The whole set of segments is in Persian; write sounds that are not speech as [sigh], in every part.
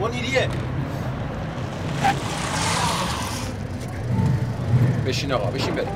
منیریه بشین آقا بشین بریم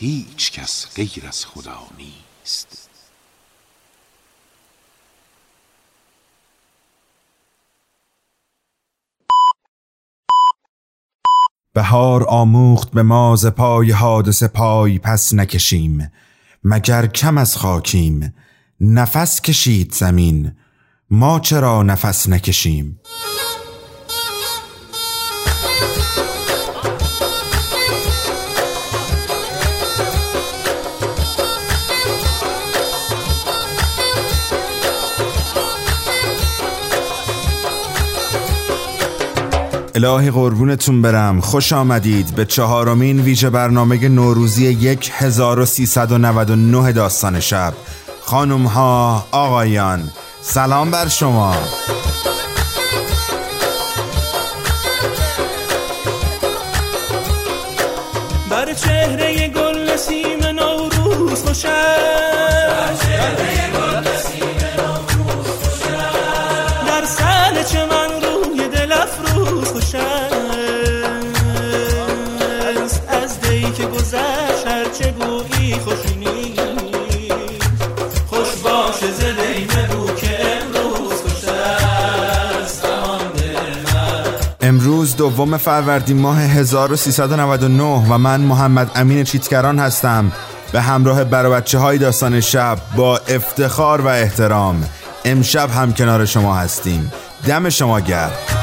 هیچ کس غیر از خدا نیست. بهار آموخت به ما پای حادثه پای پس نکشیم. مگر کم از خاکیم؟ نفس کشید زمین. ما چرا نفس نکشیم؟ الهی قربونتون برم. خوش آمدید. به چهارمین ویژه برنامه نوروزی 1399 داستان شب. خانم ها آقایان سلام بر شما. دوم فروردین ماه 1399 و من محمد امین چیتکران هستم به همراه بر بچه های داستان شب با افتخار و احترام. امشب هم کنار شما هستیم. دم شما گرد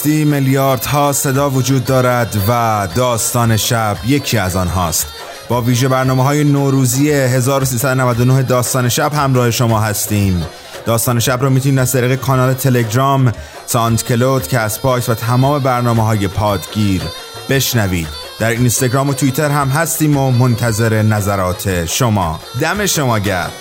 جهان هستی میلیاردها صدا وجود دارد و داستان شب یکی از آنهاست. با ویژه برنامه های نوروزی 1399 داستان شب همراه شما هستیم. داستان شب رو می‌تونید از طریق کانال تلگرام، SoundCloud، Castbox و تمام برنامه های پادگیر بشنوید. در اینستاگرام و توییتر هم هستیم و منتظر نظرات شما. دم شما گرم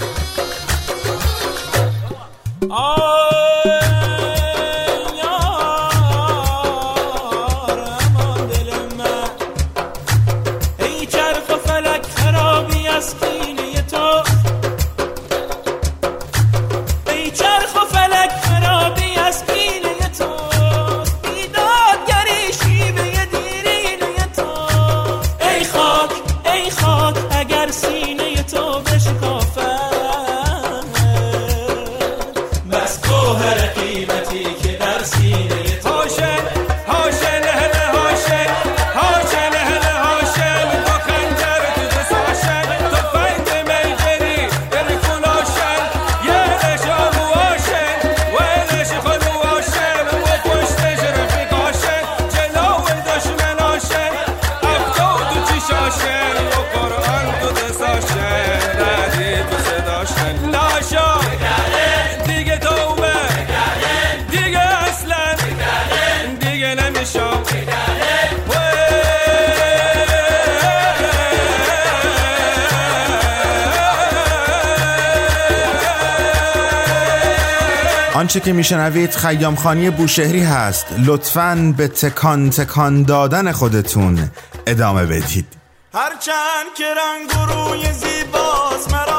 میشنوید خیام خانی بوشهری هست. لطفا به تکان تکان دادن خودتون ادامه بدید. هرچند که رنگ روی زیباست مرا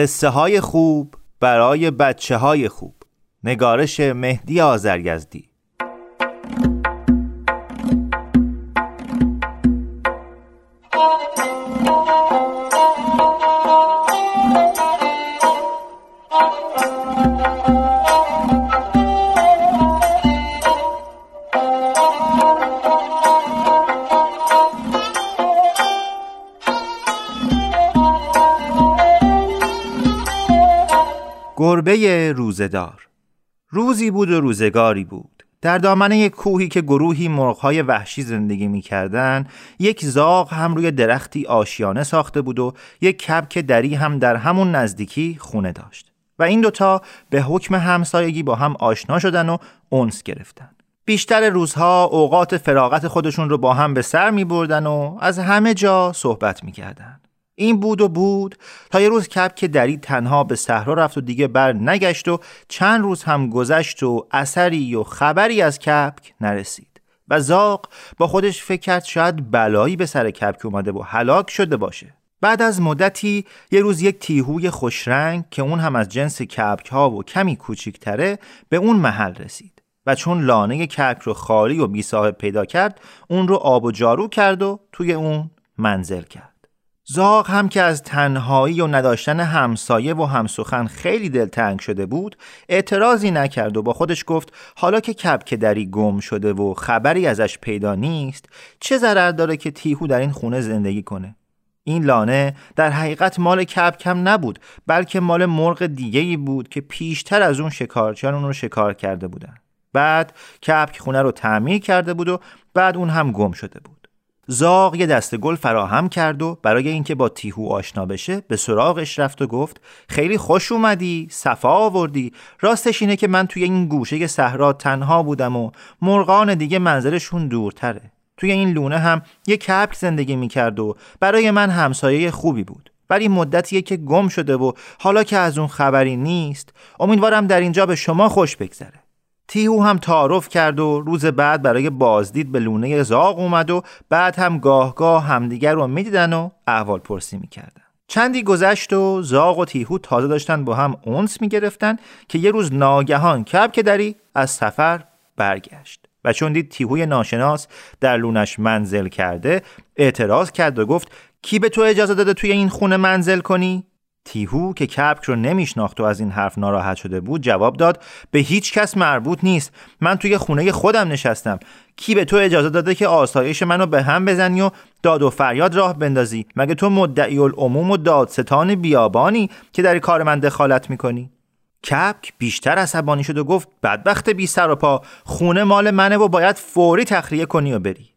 قصه های خوب برای بچه های خوب. نگارش مهدی آزرگزدی گربه روزدار روزی بود و روزگاری بود. در دامنه کوهی که گروهی مرغهای وحشی زندگی می‌کردند یک زاغ هم روی درختی آشیانه ساخته بود و یک کبک دری هم در همون نزدیکی خونه داشت. و این دوتا به حکم همسایگی با هم آشنا شدن و اونس گرفتن. بیشتر روزها اوقات فراغت خودشون رو با هم به سر می بردن و از همه جا صحبت می کردن. این بود و بود. تا یه روز کپک دری تنها به صحرا رفت و دیگه بر نگشت و چند روز هم گذشت و اثری و خبری از کپک نرسید. و زاق با خودش فکر کرد شاید بلایی به سر کپک اومده و هلاک شده باشه. بعد از مدتی یه روز یک تیهوی خوشرنگ که اون هم از جنس کپک ها و کمی کوچیکتره به اون محل رسید. و چون لانه کپک رو خالی و بی پیدا کرد اون رو آب و جارو کرد و توی اون منزل کرد. زاغ هم که از تنهایی و نداشتن همسایه و همسخن خیلی دلتنگ شده بود اعتراضی نکرد و با خودش گفت حالا که کبک دری گم شده و خبری ازش پیدا نیست چه ضرر داره که تیهو در این خونه زندگی کنه؟ این لانه در حقیقت مال کبک هم نبود بلکه مال مرغ دیگه ای بود که پیشتر از اون شکارچیان اون رو شکار کرده بودن. بعد کبک خونه رو تعمیر کرده بود و بعد اون هم گم شده بود. زاغ یه دست گل فراهم کرد و برای اینکه با تیهو آشنا بشه به سراغش رفت و گفت خیلی خوش اومدی صفا آوردی. راستش اینه که من توی این گوشه صحرا تنها بودم و مرغان دیگه منظرشون دورتره. توی این لونه هم یه کپک زندگی می‌کرد و برای من همسایه خوبی بود. ولی مدتیه که گم شده و حالا که از اون خبری نیست امیدوارم در اینجا به شما خوش بگذره. تیهو هم تعارف کرد و روز بعد برای بازدید به لونه زاغ اومد و بعد هم گاه گاه همدیگر رو می‌دیدن و احوال پرسی می‌کردن چندی گذشت و زاغ و تیهو تازه داشتن با هم اونس می‌گرفتن که یه روز ناگهان کب که دری از سفر برگشت و چون دید تیهوی ناشناس در لونش منزل کرده اعتراض کرد و گفت کی به تو اجازه داده توی این خونه منزل کنی؟ تیهو که کپک رو نمیشناخت و از این حرف ناراحت شده بود جواب داد به هیچ کس مربوط نیست. من توی خونه خودم نشستم. کی به تو اجازه داده که آسایش منو به هم بزنی و داد و فریاد راه بندازی؟ مگه تو مدعی العموم و دادستان بیابانی که در کار من دخالت می‌کنی؟ کپک بیشتر عصبانی شد و گفت بدبخت بی سر و پا. خونه مال منه و باید فوری تخلیه کنی و بری.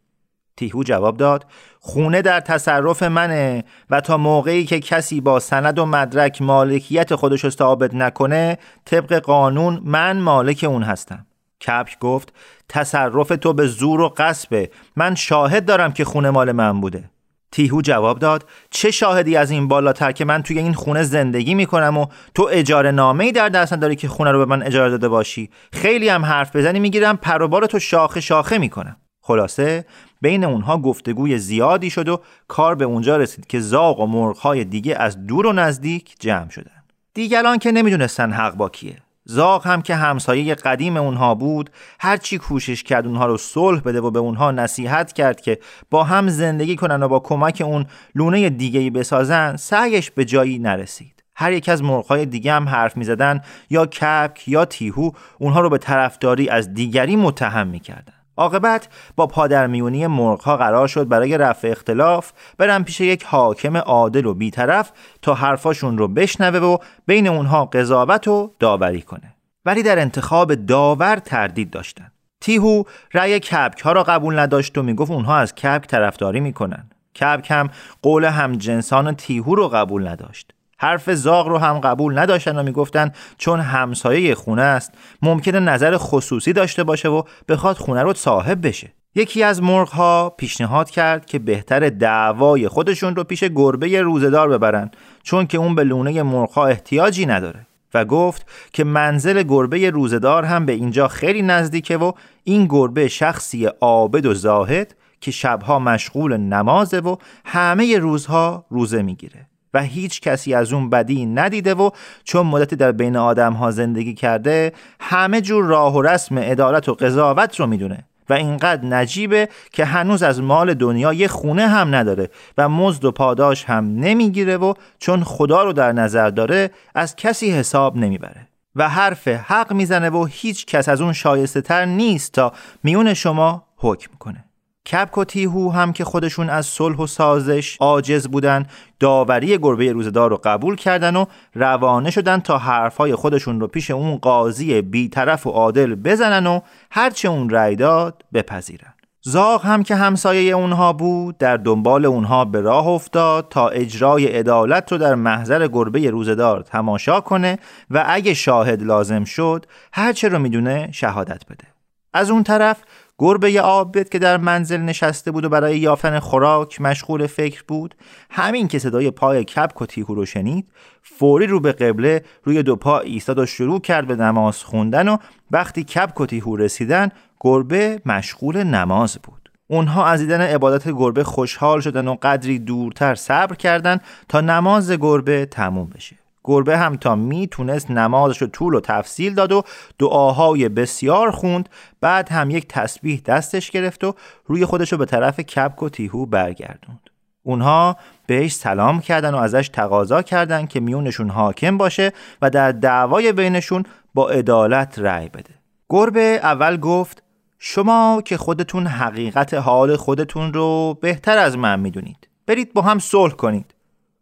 تیهو جواب داد خونه در تصرف منه و تا موقعی که کسی با سند و مدرک مالکیت خودش ثابت نکنه طبق قانون من مالک اون هستم. کپک گفت تصرف تو به زور و قصبه. من شاهد دارم که خونه مال من بوده. تیهو جواب داد چه شاهدی از این بالاتر که من توی این خونه زندگی می‌کنم و تو اجاره نامه ای در دست داری که خونه رو به من اجاره داده باشی؟ خیلی هم حرف بزنی می‌گیرم پروبار تو شاخه شاخه می‌کنم. خلاصه بین اونها گفتگوی زیادی شد و کار به اونجا رسید که زاغ و مرغهای دیگه از دور و نزدیک جمع شدن. دیگران که نمی‌دونستن حق با کیه. زاغ هم که همسایه قدیم اونها بود هرچی کوشش کرد اونها رو صلح بده و به اونها نصیحت کرد که با هم زندگی کنن و با کمک اون لونه دیگه بسازن سعیش به جایی نرسید. هر یک از مرغهای دیگه هم حرف می‌زدن یا کپک یا تیهو اونها رو به طرفداری از دیگری متهم می‌کردن. عاقبت با پادرمیونی مرغها قرار شد برای رفع اختلاف برن پیش یک حاکم عادل و بیطرف تا حرفاشون رو بشنوه و بین اونها قضاوت و داوری کنه. ولی در انتخاب داور تردید داشتن. تیهو رأی کبک ها را قبول نداشت و می‌گفت اونها از کبک طرفداری می‌کنن. کبک هم قول همجنسان تیهو رو قبول نداشت. حرف زاغ رو هم قبول نداشتن و می‌گفتن چون همسایه خونه است ممکنه نظر خصوصی داشته باشه و بخواد خونه رو صاحب بشه. یکی از مرغ ها پیشنهاد کرد که بهتر دعوای خودشون رو پیش گربه روزدار ببرن چون که اون به لونه مرغ ها احتیاجی نداره و گفت که منزل گربه روزدار هم به اینجا خیلی نزدیکه و این گربه شخصی عابد و زاهد که شبها مشغول نمازه و همه روزها روزه می‌گیره. و هیچ کسی از اون بدی ندیده و چون مدتی در بین آدم ها زندگی کرده همه جور راه و رسم عدالت و قضاوت رو می‌دونه و اینقدر نجیبه که هنوز از مال دنیا یه خونه هم نداره و مزد و پاداش هم نمی‌گیره و چون خدا رو در نظر داره از کسی حساب نمی‌بره. و حرف حق می‌زنه و هیچ کس از اون شایسته تر نیست تا میون شما حکم کنه. کپک و تیهو هم که خودشون از صلح و سازش عاجز بودن داوری گربه روزدار رو قبول کردن و روانه شدن تا حرفای خودشون رو پیش اون قاضی بیطرف و عادل بزنن و هرچه اون رأی داد بپذیرن. زاغ هم که همسایه اونها بود در دنبال اونها به راه افتاد تا اجرای عدالت رو در محضر گربه روزدار تماشا کنه و اگه شاهد لازم شد هرچه رو می‌دونه شهادت بده. از اون طرف گربه عابد که در منزل نشسته بود و برای یافتن خوراک مشغول فکر بود. همین که صدای پای کپک و تیهو رو شنید فوری رو به قبله روی دو پا ایستاد و شروع کرد به نماز خوندن و وقتی کپک و تیهو رسیدن گربه مشغول نماز بود. اونها از دیدن عبادت گربه خوشحال شدن و قدری دورتر صبر کردند تا نماز گربه تموم بشه. گربه هم تا می‌تونست نمازش رو طول و تفصیل داد و دعاهای بسیار خوند. بعد هم یک تسبیح دستش گرفت و روی خودش رو به طرف کپک و تیهو برگردوند. اونها بهش سلام کردن و ازش تقاضا کردن که میونشون حاکم باشه و در دعوای بینشون با عدالت رأی بده. گربه اول گفت شما که خودتون حقیقت حال خودتون رو بهتر از من می‌دونید. برید با هم صلح کنید.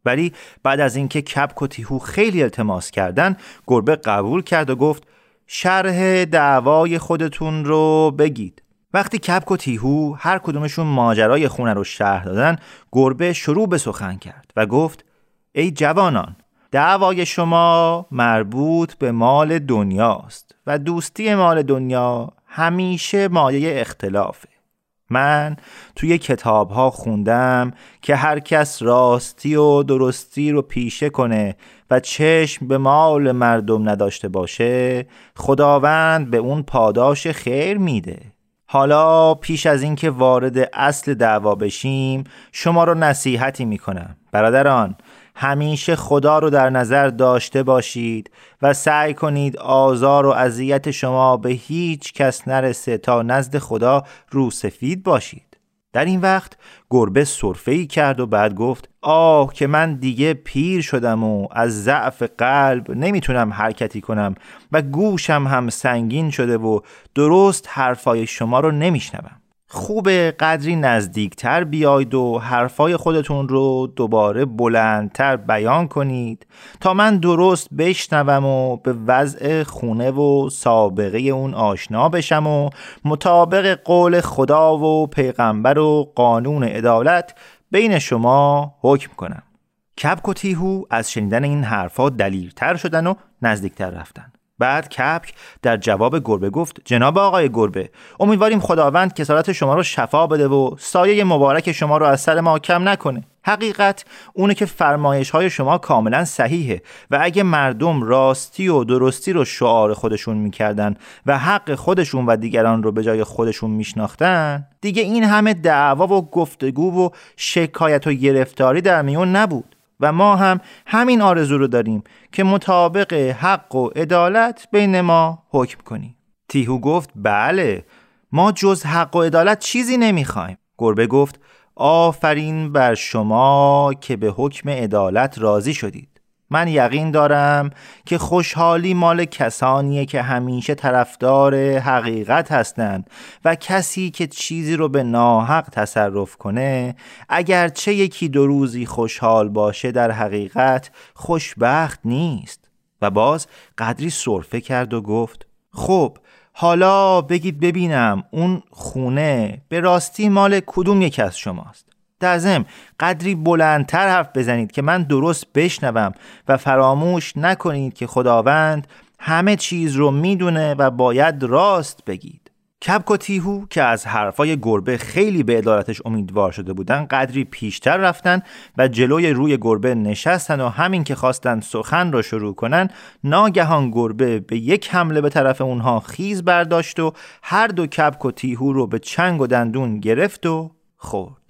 ولی بعد از اینکه کپک و تیهو خیلی التماس کردن گربه قبول کرد و گفت شرح دعوای خودتون رو بگید. وقتی کپک و تیهو هر کدومشون ماجرای خونه رو شرح دادن گربه شروع به سخن کرد و گفت ای جوانان دعوای شما مربوط به مال دنیاست و دوستی مال دنیا همیشه مایه اختلافه من توی کتاب ها خوندم که هر کس راستی و درستی رو پیشه کنه و چشم به مال مردم نداشته باشه خداوند به اون پاداش خیر میده. حالا پیش از اینکه وارد اصل دعوا بشیم شما رو نصیحتی می‌کنم. برادران همیشه خدا رو در نظر داشته باشید و سعی کنید آزار و اذیت شما به هیچ کس نرسه تا نزد خدا رو سفید باشید. در این وقت گربه صرفه ای کرد و بعد گفت آه که من دیگه پیر شدم و از ضعف قلب نمی‌تونم حرکتی کنم و گوشم هم سنگین شده و درست حرفای شما رو نمیشنوم. خوب قدری نزدیکتر بیاید و حرفای خودتون رو دوباره بلندتر بیان کنید تا من درست بشنوم و به وضع خونه و سابقه اون آشنا بشم و مطابق قول خدا و پیغمبر و قانون عدالت بین شما حکم کنم. کبک و تیهو از شنیدن این حرفا دلیرتر شدن و نزدیکتر رفتن. بعد کپک در جواب گربه گفت جناب آقای گربه امیدواریم خداوند کسارت شما رو شفا بده و سایه مبارک شما رو از سر ما کم نکنه. حقیقت اونه که فرمایش های شما کاملا صحیحه و اگه مردم راستی و درستی رو شعار خودشون می‌کردن و حق خودشون و دیگران رو به جای خودشون میشناختن دیگه این همه دعوا و گفتگو و شکایت و گرفتاری در میون نبود. و ما هم همین آرزو رو داریم که مطابق حق و عدالت بین ما حکم کنیم. تیهو گفت بله ما جز حق و عدالت چیزی نمی‌خوایم. گربه گفت آفرین بر شما که به حکم عدالت راضی شدید. من یقین دارم که خوشحالی مال کسانیه که همیشه طرفدار حقیقت هستند و کسی که چیزی رو به ناحق تصرف کنه اگرچه یکی دو روزی خوشحال باشه در حقیقت خوشبخت نیست. و باز قدری صرفه کرد و گفت خب حالا بگید ببینم اون خونه به راستی مال کدوم یکی از شماست؟ در ضمن قدری بلندتر حرف بزنید که من درست بشنوم و فراموش نکنید که خداوند همه چیز رو می‌دونه و باید راست بگید. کبک و تیهو که از حرفای گربه خیلی به ادارتش امیدوار شده بودن قدری پیشتر رفتن و جلوی روی گربه نشستن و همین که خواستن سخن را شروع کنن ناگهان گربه به یک حمله به طرف اونها خیز برداشت و هر دو کبک و تیهو رو به چنگ و دندون گرفت و خورد.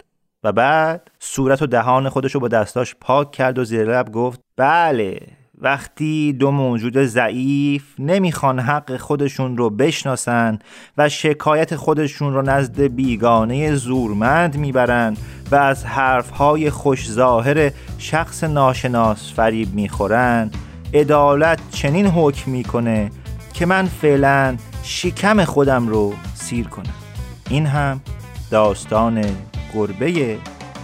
و بعد صورت و دهان خودش رو با دستاش پاک کرد و زیر لب گفت بله وقتی دو موجود ضعیف نمی‌خوان حق خودشون رو بشناسن و شکایت خودشون رو نزد بیگانه زورمند می‌برن و از حرفهای خوش ظاهر شخص ناشناس فریب می‌خورن عدالت چنین حکم می‌کنه که من فعلا شکم خودم رو سیر کنم. این هم داستان گربه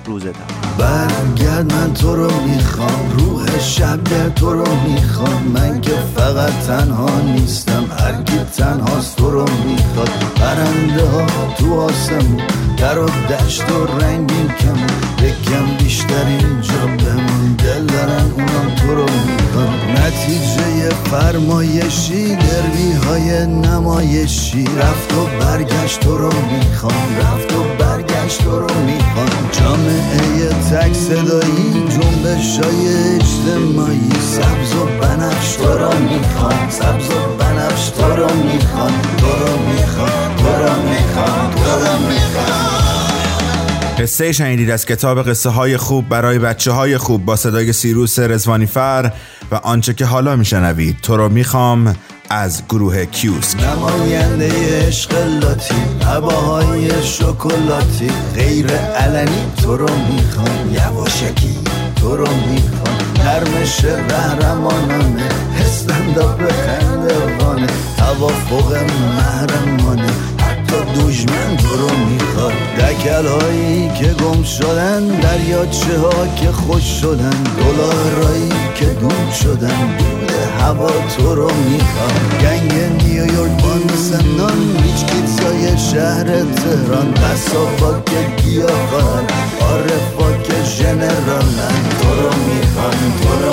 روزه برگرد من تو رو می‌خوام روح شب تو رو می‌خوام. من که فقط تنها نیستم هرگی تنهاست تو رو می‌خواد. برنده ها تو آسمون در و دشت و رنگین کمون یکم بیشتر اینجا بمون. دل دارن اونم تو رو می‌خواد نتیجه فرمایشی دروی های نمایشی. رفت و برگشت تو رو می‌خوام رفت و برگشت تو رو می‌خوام جامعه تک صدایی جنبش های اجتماعی. سبز و بنفش تو رو می‌خوام سبز و بنفش تو رو می‌خوام تو رو می‌خوام تو رو می‌خوام تو رو می‌خوام قصه شنیدید از کتاب قصه های خوب برای بچه های خوب با صدای سیروس رزوانیفر و آنچه که حالا میشنوید. تو رو می‌خوام از گروه کیوسک. نماینده عشق لاتی هواهای شکلاتی غیر علنی. تو رو می‌خوام یواشکی تو رو می‌خوام نرمش قهرمانانه. هستندا به خندوانه توافق محرمانه. حتی دوشمن تو رو می‌خواد. دکل هایی که گم شدن دریاچه ها که خوش شدن دلارایی که دود شدن دود هوا تو رو می‌خواد. گنگ نیویورک بان سنان هیچ کیتسای شهر تهران. قصابا که گیاهان عارفا که ژنرالن. تو رو می‌خوان تو رو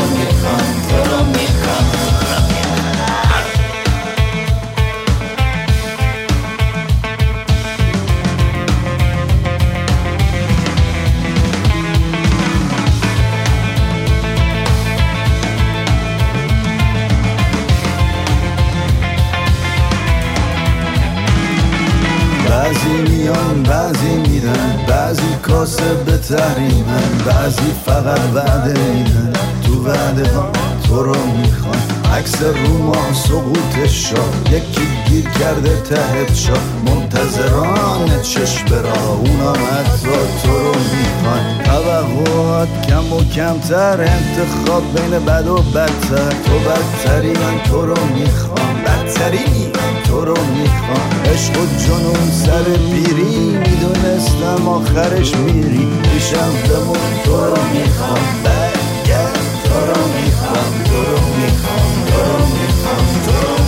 میان بعضی میرن بعضی کاسه به تحریمن بعضی فقط وعده میدن. تو وعده ها تو رو می‌خوان. عکس رو ما سقوط شد یکی گیر کرده تهت شد منتظران چش برا اونا حتی تو رو می‌خوان. توقعات کم و کمتر انتخاب بین بد و بدتر. تو بدتری من تو رو می‌خوام. بدتری تو رو می‌خوام. عشق و جنون سر پیری می‌دونستم آخرش میری. پیشم بمون تو رو می‌خوام. برگرد تو رو می‌خوام. تو رو می‌خوام تو رو می‌خوام. تو رو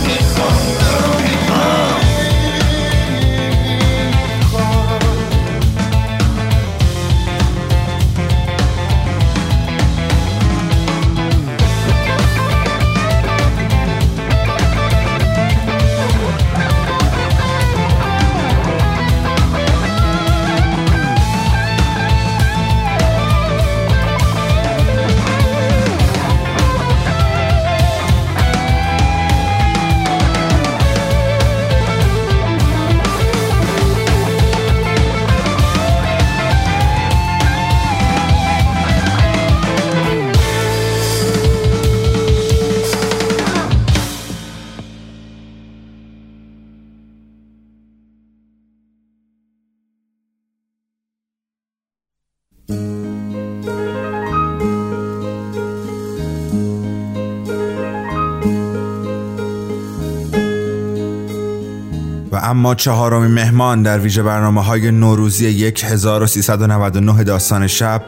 اما چهارمین مهمان در ویژه برنامه های نوروزی 1399 داستان شب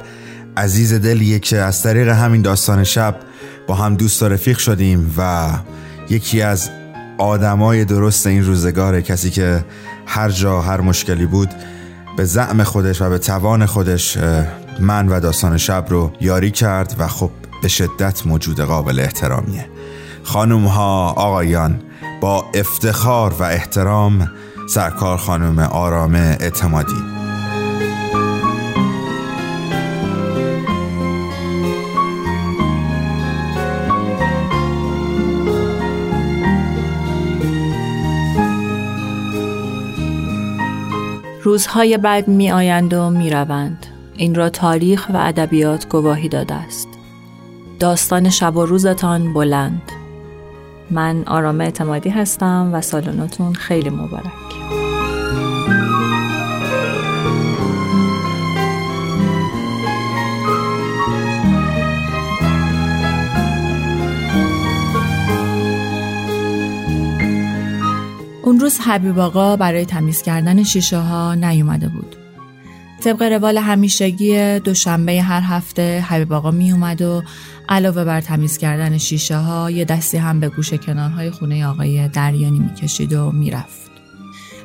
عزیز دلیه که از طریق همین داستان شب با هم دوست و رفیق شدیم و یکی از آدمای درست این روزگاره کسی که هر جا هر مشکلی بود به زعم خودش و به توان خودش من و داستان شب رو یاری کرد و خب به شدت موجود قابل احترامیه. خانم ها آقایان با افتخار و احترام سرکار خانم آرام اعتمادی روزهای بعد می آیند و می روند. این را تاریخ و ادبیات گواهی داده است. داستان شب و روزتان بلند. من آرام اعتمادی هستم و سال نوتون خیلی مبارک. اون روز حبیب آقا برای تمیز کردن شیشه ها نیومده بود. طبق روال همیشگی دوشنبه هر هفته حبیب آقا می اومد و علاوه بر تمیز کردن شیشه ها یه دستی هم به گوشه کنارهای خونه آقای دریانی می‌کشید و می‌رفت.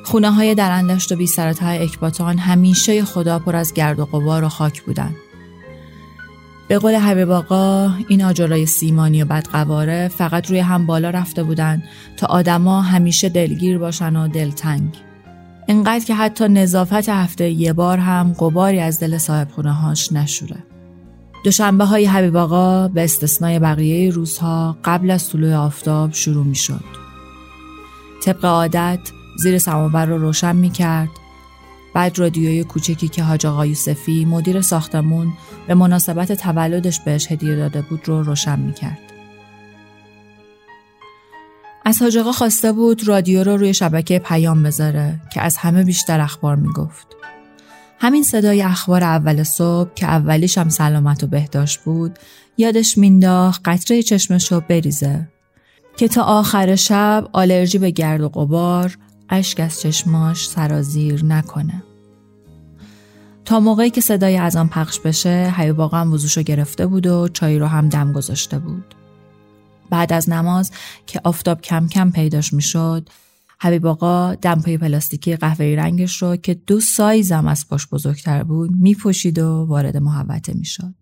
خونه های در اندشت و بی سرطه اکباتان همیشه خدا پر از گرد و غبار و خاک بودن. به قول حبیب آقا این آجرای سیمانی و بدقواره فقط روی هم بالا رفته بودن تا آدما همیشه دلگیر باشن و دلتنگ. اینقدر که حتی نظافت هفته یه بار هم قباری از دل صاحب خونه هاش نشوره. دوشنبه های حبیب آقا به استثنای بقیه روزها قبل از طلوع آفتاب شروع می شد. طبق عادت زیر سماور رو روشن می کرد. بعد رادیوی کوچکی که حاج آقا یوسفی مدیر ساختمون به مناسبت تولدش بهش هدیه داده بود رو روشن می کرد. از حاج خواسته بود رادیو رو روی شبکه پیام بذاره که از همه بیشتر اخبار می گفت. همین صدای اخبار اول صبح که اولیش هم سلامت و بهداشت بود یادش مینداخت قطره چشمش رو بریزه که تا آخر شب آلرژی به گرد و غبار اشک از چشماش سرازیر نکنه. تا موقعی که صدای از آن پخش بشه حبیب آقا هم وضوشو گرفته بود و چای رو هم دم گذاشته بود. بعد از نماز که آفتاب کم کم پیداش می‌شد حبیب آقا دمپای پلاستیکی قهوه‌ای رنگش رو که دو سایزم از پاش بزرگتر بود میپوشید و وارد محوطه می‌شد.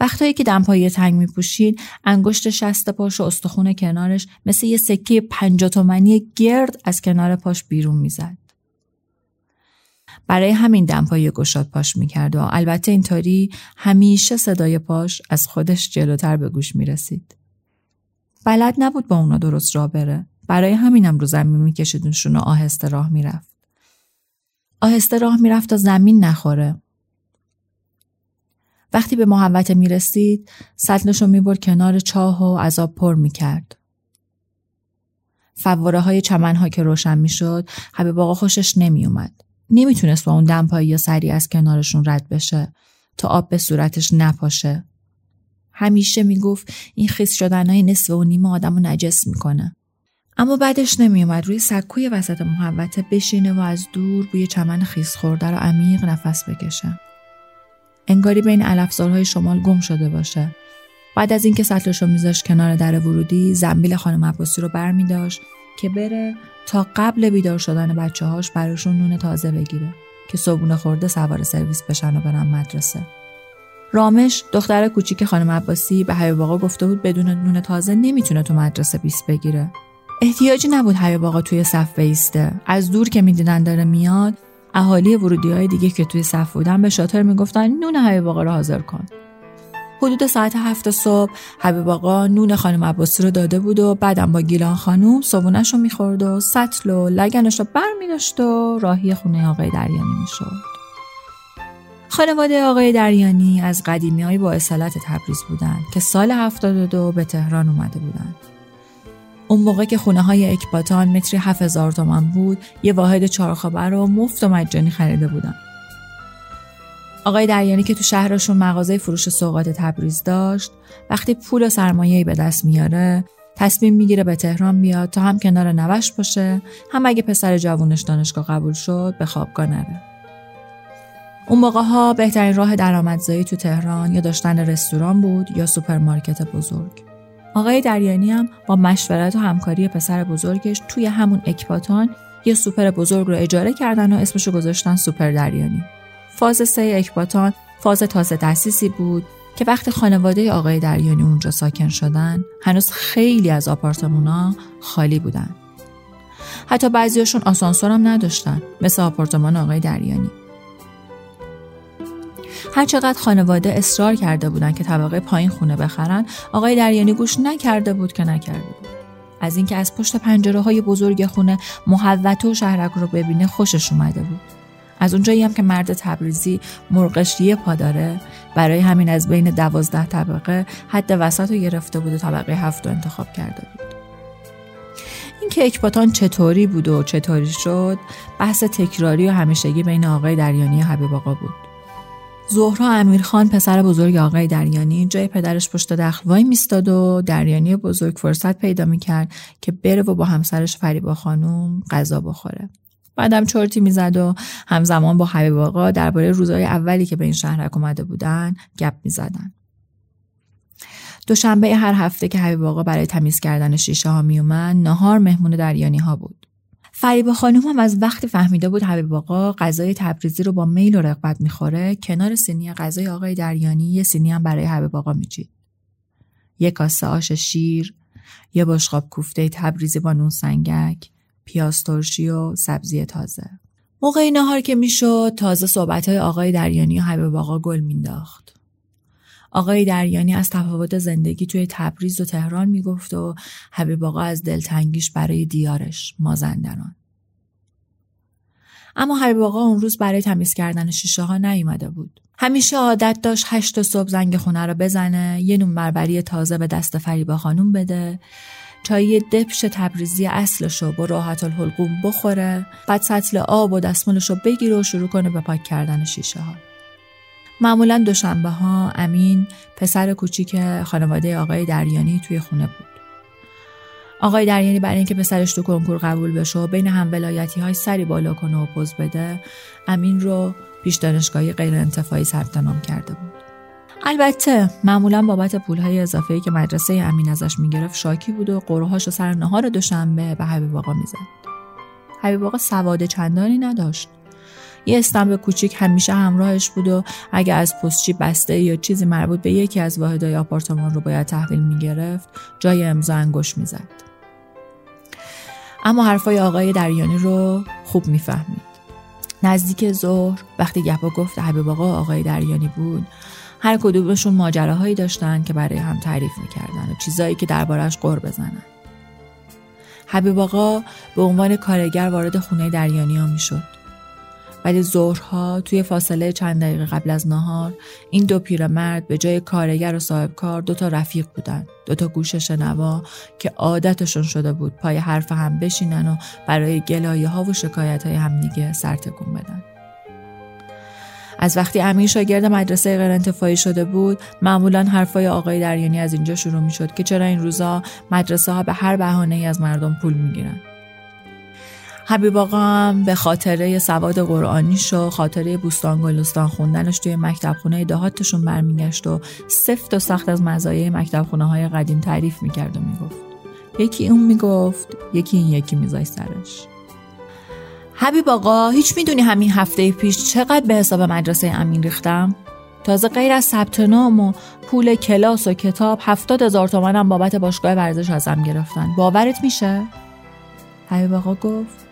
وقتایی که دمپایی تنگ میپوشید انگشت شست پاش و استخون کنارش مثل یه سکه پنجا تومنی گرد از کنار پاش بیرون می‌زد. برای همین دمپایی گشاد پاش می‌کرد و البته اینطوری همیشه صدای پاش از خودش جلوتر به گوش می‌رسید. بلد نبود با اونا درست راه بره. برای همینم رو زمین میکشیدونشون و آهسته راه می‌رفت. آهسته راه می‌رفت تا زمین نخوره. وقتی به محوته می رسید سطلش رو می برد کنار چاه و عذاب پر می کرد. فواره های چمن ها که روشن می شد حبیب آقا خوشش نمی اومد. نمی‌تونست با اون دمپایی یا سری از کنارشون رد بشه تا آب به صورتش نپاشه. همیشه می‌گفت این خیس شدن های نصف و نیمه آدم رو نجس می‌کنه. اما بعدش نمیومد روی سکوی وسط محوته بشینه و از دور بوی چمن خیس خورده رو عمیق نفس بکشه. انگاری بین علفزارهای شمال گم شده باشه. بعد از اینکه سطلش رو میذاش کنار در ورودی زنبیل خانم عباسی رو بر می داشت که بره تا قبل بیدار شدن بچه هاش براشون نون تازه بگیره که صبونه خورده سوار سرویس بشن و برن مدرسه. رامش دختر کوچیک خانم عباسی به حبیب آقا گفته بود بدون نون تازه نمی‌تونه تو مدرسه بیس بگیره. احتیاجی نبود حبیب آقا توی صف بیسته. از دور که می‌دیدن داره میاد اهالی ورودی های دیگه که توی صف بودن به شاطر می‌گفتن نون حبیب آقا رو حاضر کن. حدود ساعت هفت صبح حبیب آقا نون خانم عباسی رو داده بود و بعدم با گیلان خانوم صبونش رو می‌خورد و سطل و لگنش رو بر می و راهی خونه آقای دریانی می‌شد. خانواده آقای دریانی از قدیمی های با اصالت تبریز بودند که سال 72 به تهران اومده بودند. اون موقع که خونه های اکباتان متری 7000 تومان بود یه واحد چهارخوابه رو مفت و مجانی خریده بودن. آقای دریانی که تو شهرشون مغازه فروش سوقات تبریز داشت وقتی پول و سرمایه‌ای به دست میاره تصمیم می‌گیره به تهران بیاد تا هم کنار نوه‌اش باشه هم اگه پسر جوونش دانشگاه قبول شد به خوابگاه نره. اون موقع ها بهترین راه درآمدزایی تو تهران یا داشتن رستوران بود یا سوپرمارکت بزرگ. آقای دریانی هم با مشورت و همکاری پسر بزرگش توی همون اکباتان یه سوپر بزرگ رو اجاره کردن و اسمشو گذاشتن سوپر دریانی. فاز سه اکباتان فاز تازه تأسیسی بود که وقتی خانواده آقای دریانی اونجا ساکن شدن هنوز خیلی از آپارتمونا خالی بودن. حتی بعضیاشون آسانسور هم نداشتن مثل آپارتمان آقای دریانی. هرچقدر خانواده اصرار کرده بودن که طبقه پایین خونه بخرن آقای دریانی گوش نکرده بود که نکرده بود. از اینکه از پشت پنجره های بزرگ خونه محوت و شهرک رو ببینه خوشش اومده بود. از اونجایی هم که مرد تبریزی مرغش یه پا داره برای همین از بین دوازده طبقه حد وسط رو گرفته بود و طبقه هفت رو انتخاب کرده بود. این که اکباتان چطوری بود و چطوری شد؟ بحث تکراری و همیشگی بین آقای دریانی و حبیب آقا بود. زهرا امیرخان پسر بزرگ آقای دریانی جای پدرش پشت دخل وای میستاد و دریانی بزرگ فرصت پیدا می‌کرد که بره و با همسرش فریبا خانوم غذا بخوره. بعدم چرتی می‌زد و همزمان با حبیب آقا درباره روزهای اولی که به این شهرک اومده بودن گپ می‌زدن. دوشنبه هر هفته که حبیب آقا برای تمیز کردن شیشه ها میومد نهار مهمون دریانی ها بود. فریبا خانوم هم از وقتی فهمیده بود حبیب آقا غذای تبریزی رو با میل و رغبت می‌خوره کنار سینی غذای آقای دریانی یه سینی هم برای حبیب آقا میچید. یه کاسه آش شیر یه بشقاب کوفته تبریزی با نون سنگک. پیاز ترشی و سبزی تازه. موقع نهار که می‌شد تازه صحبت های آقای دریانی و حبیب آقا گل مینداخت آقای دریانی از تفاوت زندگی توی تبریز و تهران می‌گفت و حبیب آقا از دلتنگیش برای دیارش مازندران. اما حبیب آقا اون روز برای تمیز کردن شیشه ها نیومده بود. همیشه عادت داشت هشت صبح زنگ خونه رو بزنه یه نون بربری تازه به دست فریبا خانوم بده. تا یه دپش تبریزی اصلشو با راحت الحلقوم بخوره بعد سطل آب و دستمالشو بگیره و شروع کنه به پاک کردن شیشه ها. معمولا دوشنبه ها امین پسر کوچیک خانواده آقای دریانی توی خونه بود. آقای دریانی برای اینکه پسرش تو کنکور قبول بشه و بین هم ولایتی های سری بالا کنه و پوز بده امین رو پیش دانشگاهی غیر انتفاعی ثبت نام کرده بود. البته معمولا بابت پولهای اضافه که مدرسه امین ازش می‌گرفت شاکی بود و قروهاش سر نهار دوشنبه به حبیب آقا می‌زد. حبیب آقا سواد چندانی نداشت. یه استمب کوچیک همیشه همراهش بود و اگه از پستچی بسته یا چیزی مربوط به یکی از واحدهای آپارتمان رو باید تحویل می‌گرفت جای امضا انگشت می‌زد. اما حرفای آقای دریانی رو خوب می‌فهمید. نزدیک ظهر وقتی گپا گفت حبیب آقا آقای دریانی بود هر کدومشون ماجراهایی داشتن که برای هم تعریف می‌کردن و چیزایی که دربارش قر بزنن. حبیب آقا به عنوان کارگر وارد خونه دریانی ها می‌شد. ولی ظهرها توی فاصله چند دقیقه قبل از نهار این دو پیرمرد به جای کارگر و صاحب کار دو تا رفیق بودن دو تا گوش شنوا که عادتشون شده بود پای حرف هم بشینن و برای گلایه ها و شکایت های هم دیگه سر تکون بدن از وقتی امیر شاگرد مدرسه غیر انتفاعی شده بود معمولا حرفای آقای دریانی از اینجا شروع می شد که چرا این روزا مدرسه ها به هر بهانه ای از مردم پول می گیرن. حبیب آقا هم به خاطره سواد قرآنیش و خاطره بوستان گلستان خوندنش توی مکتب خونه دهاتشون برمیگشت و سفت و سخت از مزایای مکتب خونه های قدیم تعریف می‌کرد و می‌گفت یکی اون می‌گفت یکی این یکی میزای سرش حبیب آقا هیچ می‌دونی همین هفته پیش چقدر به حساب مدرسه امین ریختم؟ تازه غیر از ثبت نام و پول کلاس و کتاب هفتاد هزار تومنم بابت باشگاه ورزش ازم گرفتن. باورت میشه؟ حبیب آقا گفت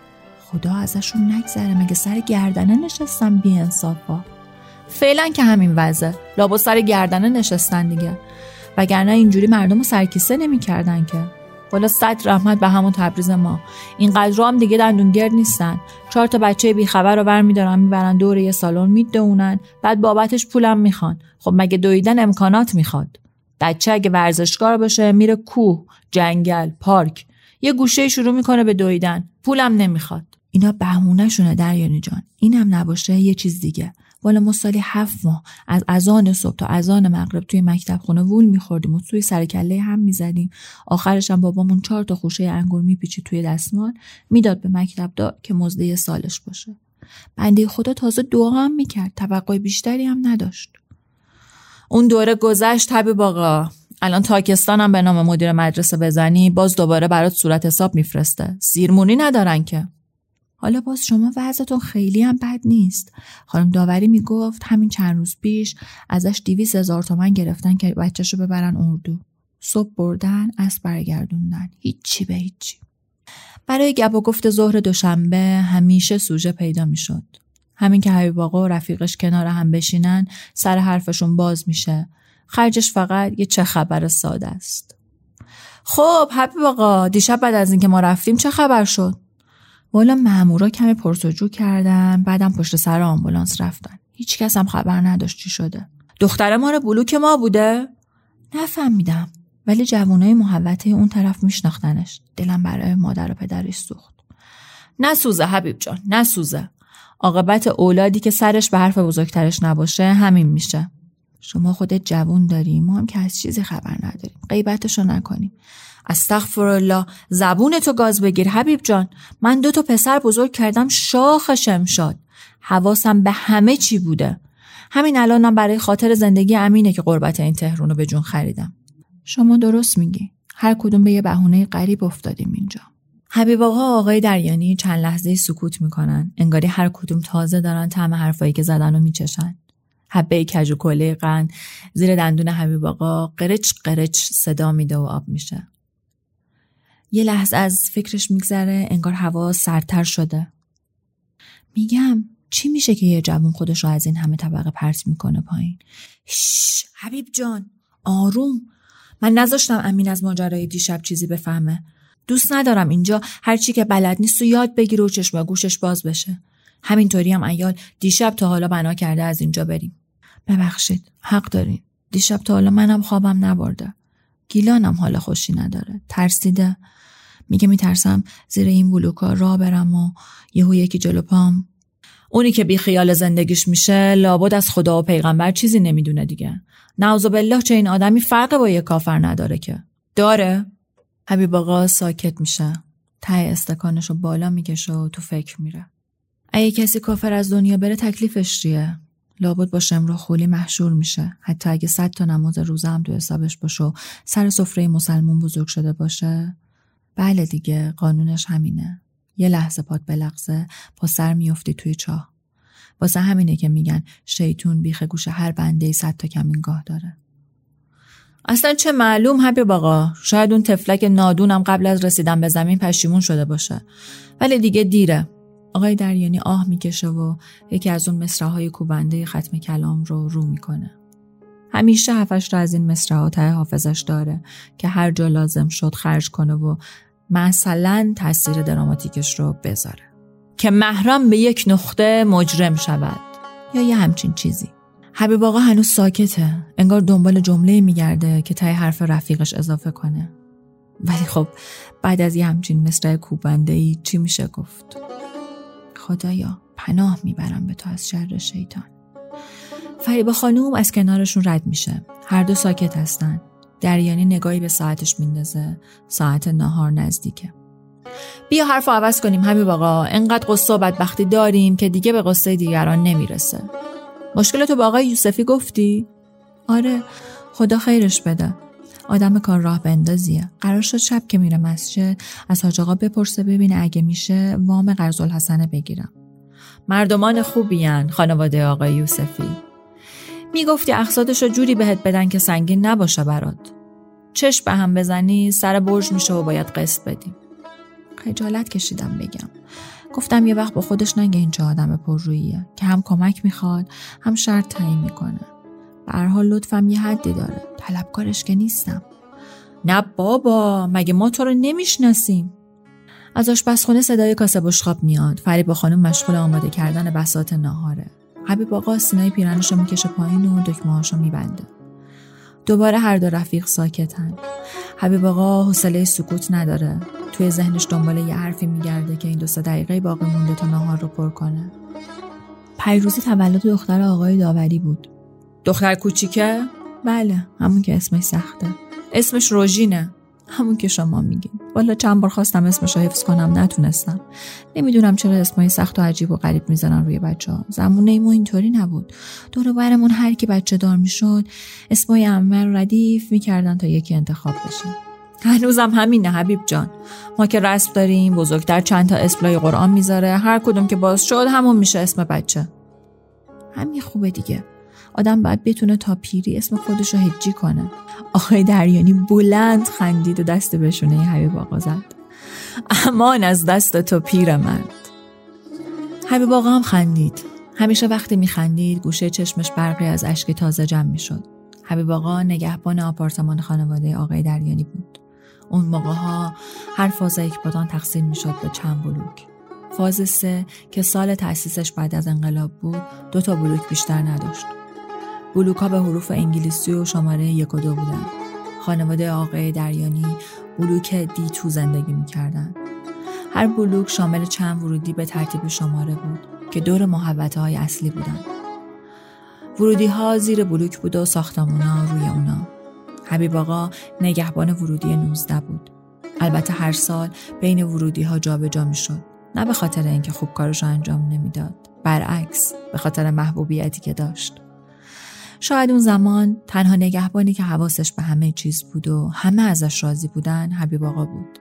خدا ازشون نگذره مگه سر گردنه نشستم بی انصافا فعلا که همین وضع لابا سر گردنه نشستن دیگه. وگرنه اینجوری مردم رو سرکیسه نمی‌کردن که. والا صد رحمت به همون تبریز ما. اینقدر هم دیگه دندونگرد نیستن. چهار تا بچه بیخبر رو برمیدارن می‌برن دور یه سالن می‌دونن. بعد بابتش پولم می‌خوان. خب مگه دویدن امکانات می‌خواد؟ بچه اگه ورزشکار باشه میره کوه جنگل پارک. یه گوشه شروع می‌کنه به دویدن. پولم نمی‌خواد. اینا بهونهشونه دریانی جان اینم نباشه یه چیز دیگه. والا ما سالی هفت ماه از اذان صبح تا اذان مغرب توی مکتب خونه وول میخوردیم و توی سر کله هم می‌زدیم. آخرش هم بابامون چهار تا خوشه انگور میپیچید توی دستمال. می‌داد به مکتب دار که مزده سالش باشه. بنده خدا تازه دعا هم می‌کرد. توقع بیشتری هم نداشت. اون دوره گذشت طبیب آقا. الان تاکستانم به نام مدیر مدرسه بزنی باز دوباره برات صورت حساب میفرسته. زیرمونی ندارن که. حالا باز شما وضعتون خیلی هم بد نیست. خانم داوری می‌گفت همین چند روز پیش ازش دیویس هزار تومن گرفتن که بچهشو ببرن اردو. صبح بردن از برگردوندن. هیچی به هیچی. برای گپ و گفت ظهر دوشنبه همیشه سوژه پیدا می‌شد. همین که حبیب آقا و رفیقش کنار هم بشینن سر حرفشون باز میشه. خرجش فقط یه چه خبر ساده است. خب حبیب آقا دیشب بعد از اینکه ما رفتیم چه خبر شد؟ والا مامورا کمی پرسجو کردن بعدم پشت سر آمبولانس رفتن. هیچ کس هم خبر نداشت چی شده. دختر ما رو بلوک ما بوده؟ نفهمیدم. ولی جوانای محوطه اون طرف میشناختنش. دلم برای مادر و پدرش سوخت. نسوزه حبیب جان نسوزه. عاقبت اولادی که سرش به حرف بزرگترش نباشه همین میشه. شما خودت جوون داری ما هم که از چیزی خبر نداریم. غیبتشو نکنیم. استغفر الله زبون تو گاز بگیر حبیب جان. من دو تا پسر بزرگ کردم شاخ شمشاد. حواسم به همه چی بوده. همین الانم برای خاطر زندگی امینه که قربت این تهرون رو به جون خریدم. شما درست میگی. هر کدوم به یه بهونه غریب افتادیم اینجا. حبیب آقا آقای دریانی چند لحظه سکوت می‌کنن. انگاری هر کدوم تازه دارن طعم حرفایی که زدن و میچشن. حبه کج و کله قند زیر دندون حبیب آقا قرچ قرچ صدا میده و آب میشه. یه لحظه از فکرش میگذره انگار هوا سرتر شده. میگم چی میشه که یه جوون خودش رو از این همه طبقه پرت می‌کنه پایین؟ شش حبیب جان آروم. من نذاشتم امین از ماجرای دیشب چیزی بفهمه. دوست ندارم اینجا هر چی که بلد نیست و یاد بگیره و چشم و گوشش باز بشه. همینطوری هم ایال دیشب تا حالا بنا کرده از اینجا بریم. ببخشید حق دارین. دیشب تا حالا منم خوابم نبرده. گیلانم حالا خوشی نداره. ترسیده. میگه میترسم زیر این بلوکا را برم و یهو یکی جلو پام. اونی که بی خیال زندگیش میشه لابد از خدا و پیغمبر چیزی نمی‌دونه دیگه. نعوذ بالله چه این آدمی فرق با یه کافر نداره که. داره. حبیب آقا ساکت میشه. ته استکانش رو بالا می‌کشه و تو فکر میره. اگه کسی کافر از دنیا بره تکلیفش چیه؟ لابد با شمر خولی محشور میشه. حتی اگه صد تا نماز روزه هم تو حسابش باشه و سر سفره مسلمون بزرگ شده باشه. بله دیگه قانونش همینه. یه لحظه پات بلغزه با سر میفتی توی چاه. واسه همینه که میگن شیطون بیخ گوش هر بنده صد تا کمینگاه داره. اصلا چه معلوم حبیب آقا؟ شاید اون تفلک نادونم قبل از رسیدن به زمین پشیمون شده باشه. ولی دیگه دیره. آقای دریانی آه می‌کشه و یکی از اون مصرعهای کوبنده ختم کلام رو رو می‌کنه. همیشه هفش را از این مصرعها ته حافظش داره که هر جا لازم شد خرج کنه و مثلا تاثیر دراماتیکش رو بذاره. که محرم به یک نقطه مجرم شود یا یه همچین چیزی. حبیب آقا هنوز ساکته. انگار دنبال جمله میگرده که تای حرف رفیقش اضافه کنه. ولی خب بعد از یه همچین مصرع کوبنده ای چی میشه گفت؟ خدایا پناه می‌برم به تو از شر شیطان. فریبا خانوم از کنارشون رد میشه. هر دو ساکت هستن. دریانی نگاهی به ساعتش میندازه. ساعت نهار نزدیکه. بیا حرف عوض کنیم همین آقا. انقدر قصه و بدبختی داریم که دیگه به قصه دیگران نمی‌رسه. مشکل تو با آقای یوسفی گفتی؟ آره خدا خیرش بده. آدم کار راه بندازیه. قرار شد شب که میره مسجد از حاج آقا بپرسه ببینه اگه میشه وام قرض الحسنه بگیرم. مردمان خوبیان خانواده آقای یوسفی. می‌گفتی اقصادش رو جوری بهت بدن که سنگین نباشه برات. چشم به هم بزنی سر برج میشه و باید قسط بدیم خجالت کشیدم بگم. گفتم یه وقت با خودش نگه این چه آدم پرروییه. که هم کمک می‌خواد هم شرط تعیین می‌کنه. به حال لطفم یه حدی داره. طلبکارش که نیستم. نه بابا مگه ما تو رو نمی‌شناسیم؟ از آشپزخونه صدای کاسه بشقاب میاد. فریبا خانم مشغول آماده کردن بسات ناهاره. حبیب آقا سینای پیرنش رو می‌کشه پایین و دکمه رو میبنده. دوباره هر دو رفیق ساکتن. حبیب آقا حوصله سکوت نداره. توی ذهنش دنبال یه حرفی میگرده که این دو سه دقیقه باقی مونده تا ناهار رو پر کنه. پیروزی تولد دختر آقای داوری بود. دختر کوچیکه؟ بله همون که اسمش سخته. اسمش روژینه. همون که شما میگین. والا چند بار خواستم اسمش رو حفظ کنم نتونستم. نمی‌دونم چرا اسمای سخت و عجیب و غریب می‌زنن روی بچه ها زمون ایمو اینطوری نبود. دور برمون هر کی بچه دار می‌شد اسمای امر ردیف می‌کردن تا یکی انتخاب بشه. هنوزم همینه حبیب جان. ما که رسم داریم بزرگتر چند تا اسمای قرآن می‌ذاره. هر کدوم که باز شد همون میشه اسم بچه. همین خوبه دیگه. آدم باید بتونه تا پیری اسم خودش رو هجی کنه. آقای دریانی بلند خندید و دست بشونه حبیب آقا زد. امان از دست تو پیر مرد حبیب آقا هم خندید. همیشه وقتی میخندید گوشه چشمش برقی از اشک تازه جمع می‌شد. حبیب آقا نگهبان آپارتمان خانواده آقای دریانی بود. اون موقع ها هر فاز اکبادان تقسیم می‌شد به چند بلوک. فاز سه که سال تأسیسش بعد از انقلاب بود دو تا بلوک بیشتر نداشت. بلوک به حروف انگلیسی و شماره یک و دو بودن. خانواده آقای دریانی بلوک دی تو زندگی می‌کردن. هر بلوک شامل چند ورودی به ترتیب شماره بود که دور محوطه های اصلی بودن. ورودی ها زیر بلوک بود و ساختمون ها روی اونا. حبیب آقا نگهبان ورودی 19 بود. البته هر سال بین ورودی ها جابجا می‌شد. نه به خاطر اینکه خوب کارش انجام نمی‌داد. برعکس به خاطر محبوبیتی که داشت. شاید اون زمان تنها نگهبانی که حواسش به همه چیز بود و همه ازش راضی بودن حبیب آقا بود.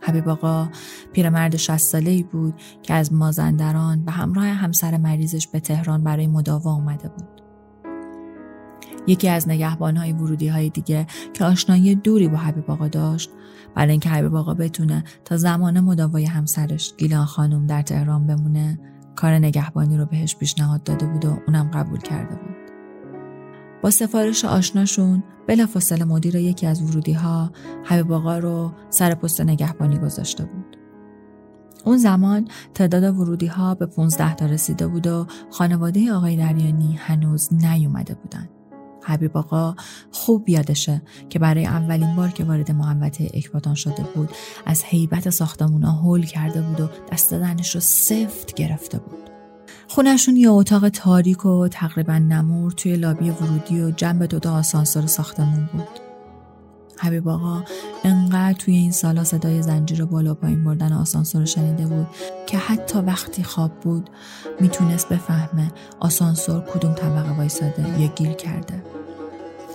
حبیب آقا پیرمرد 60 ساله ای بود که از مازندران به همراه همسر مریضش به تهران برای مداوا آمده بود. یکی از نگهبانهای ورودی های دیگه که آشنایی دوری با حبیب آقا داشت برای اینکه حبیب آقا بتونه تا زمان مداوای همسرش گیلان خانم در تهران بمونه کار نگهبانی رو بهش پیشنهاد داده بود و اونم قبول کرده بود. با سفارش آشناشون بلافاصله مدیر یکی از ورودی ها حبیب آقا رو سر پست نگهبانی گذاشته بود اون زمان تعداد ورودی ها به 15 تا رسیده بود و خانواده آقای دریانی هنوز نیومده بودند. حبیب آقا خوب یادشه که برای اولین بار که وارد محوطه اکباتان شده بود از حیبت ساختمونا هول کرده بود و دست دهنش رو سفت گرفته بود خونشون یه اتاق تاریک و تقریبا نمور توی لابی ورودی و جنب دوتا آسانسور ساختمون بود. حبیب آقا انقدر توی این سالا صدای زنجیر بالا پایین بردن آسانسور شنیده بود که حتی وقتی خواب بود می‌تونست بفهمه آسانسور کدوم طبقه وایساده یا گیر کرده.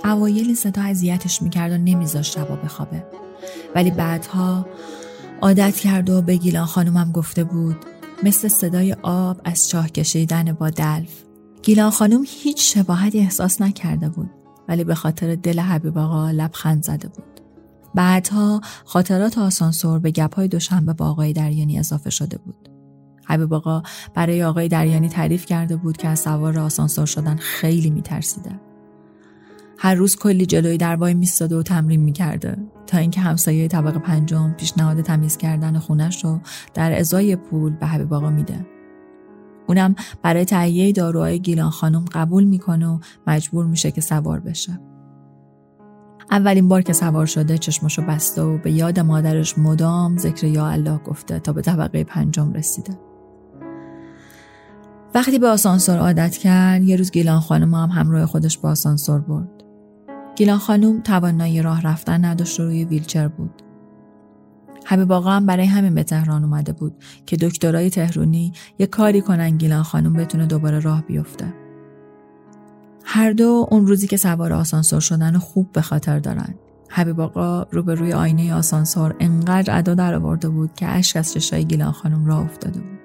اوایل صدا اذیتش می‌کرد و نمیذاشت شبا بخوابه. ولی بعدها عادت کرد و به گیلان خانومم گفته بود مثل صدای آب از چاه کشیدن با دلف گیلان خانم هیچ شباهتی احساس نکرده بود ولی به خاطر دل حبیب آقا لبخند زده بود. بعدها خاطرات آسانسور به گپهای دوشنبه با آقای دریانی اضافه شده بود. حبیب آقا برای آقای دریانی تعریف کرده بود که از سوار آسانسور شدن خیلی میترسیده. هر روز کلی جلوی در وای میستاده و تمرین می‌کرده. تا اینکه همسایه طبقه پنجم پیشنهاد تمیز کردن خونش رو در ازای پول به حبیب آقا میده. اونم برای تهیه داروهای گیلان خانم قبول می‌کنه و مجبور میشه که سوار بشه. اولین بار که سوار شده چشمشو بسته و به یاد مادرش مدام ذکر یا الله گفته تا به طبقه پنجم رسیده. وقتی به آسانسور عادت کرد یه روز گیلان خانم هم همراه خودش به آسانسور برد. گیلان خانم توانایی راه رفتن نداشت و روی ویلچر بود حبیب آقا هم برای همین به تهران اومده بود که دکترای تهرونی یه کاری کنن گیلان خانم بتونه دوباره راه بیفته. هر دو اون روزی که سوار آسانسور شدن خوب به خاطر دارن. حبیب آقا روی آینه آسانسور انقدر ادا در آورده بود که اشک از چشای گیلان خانم راه افتاده بود.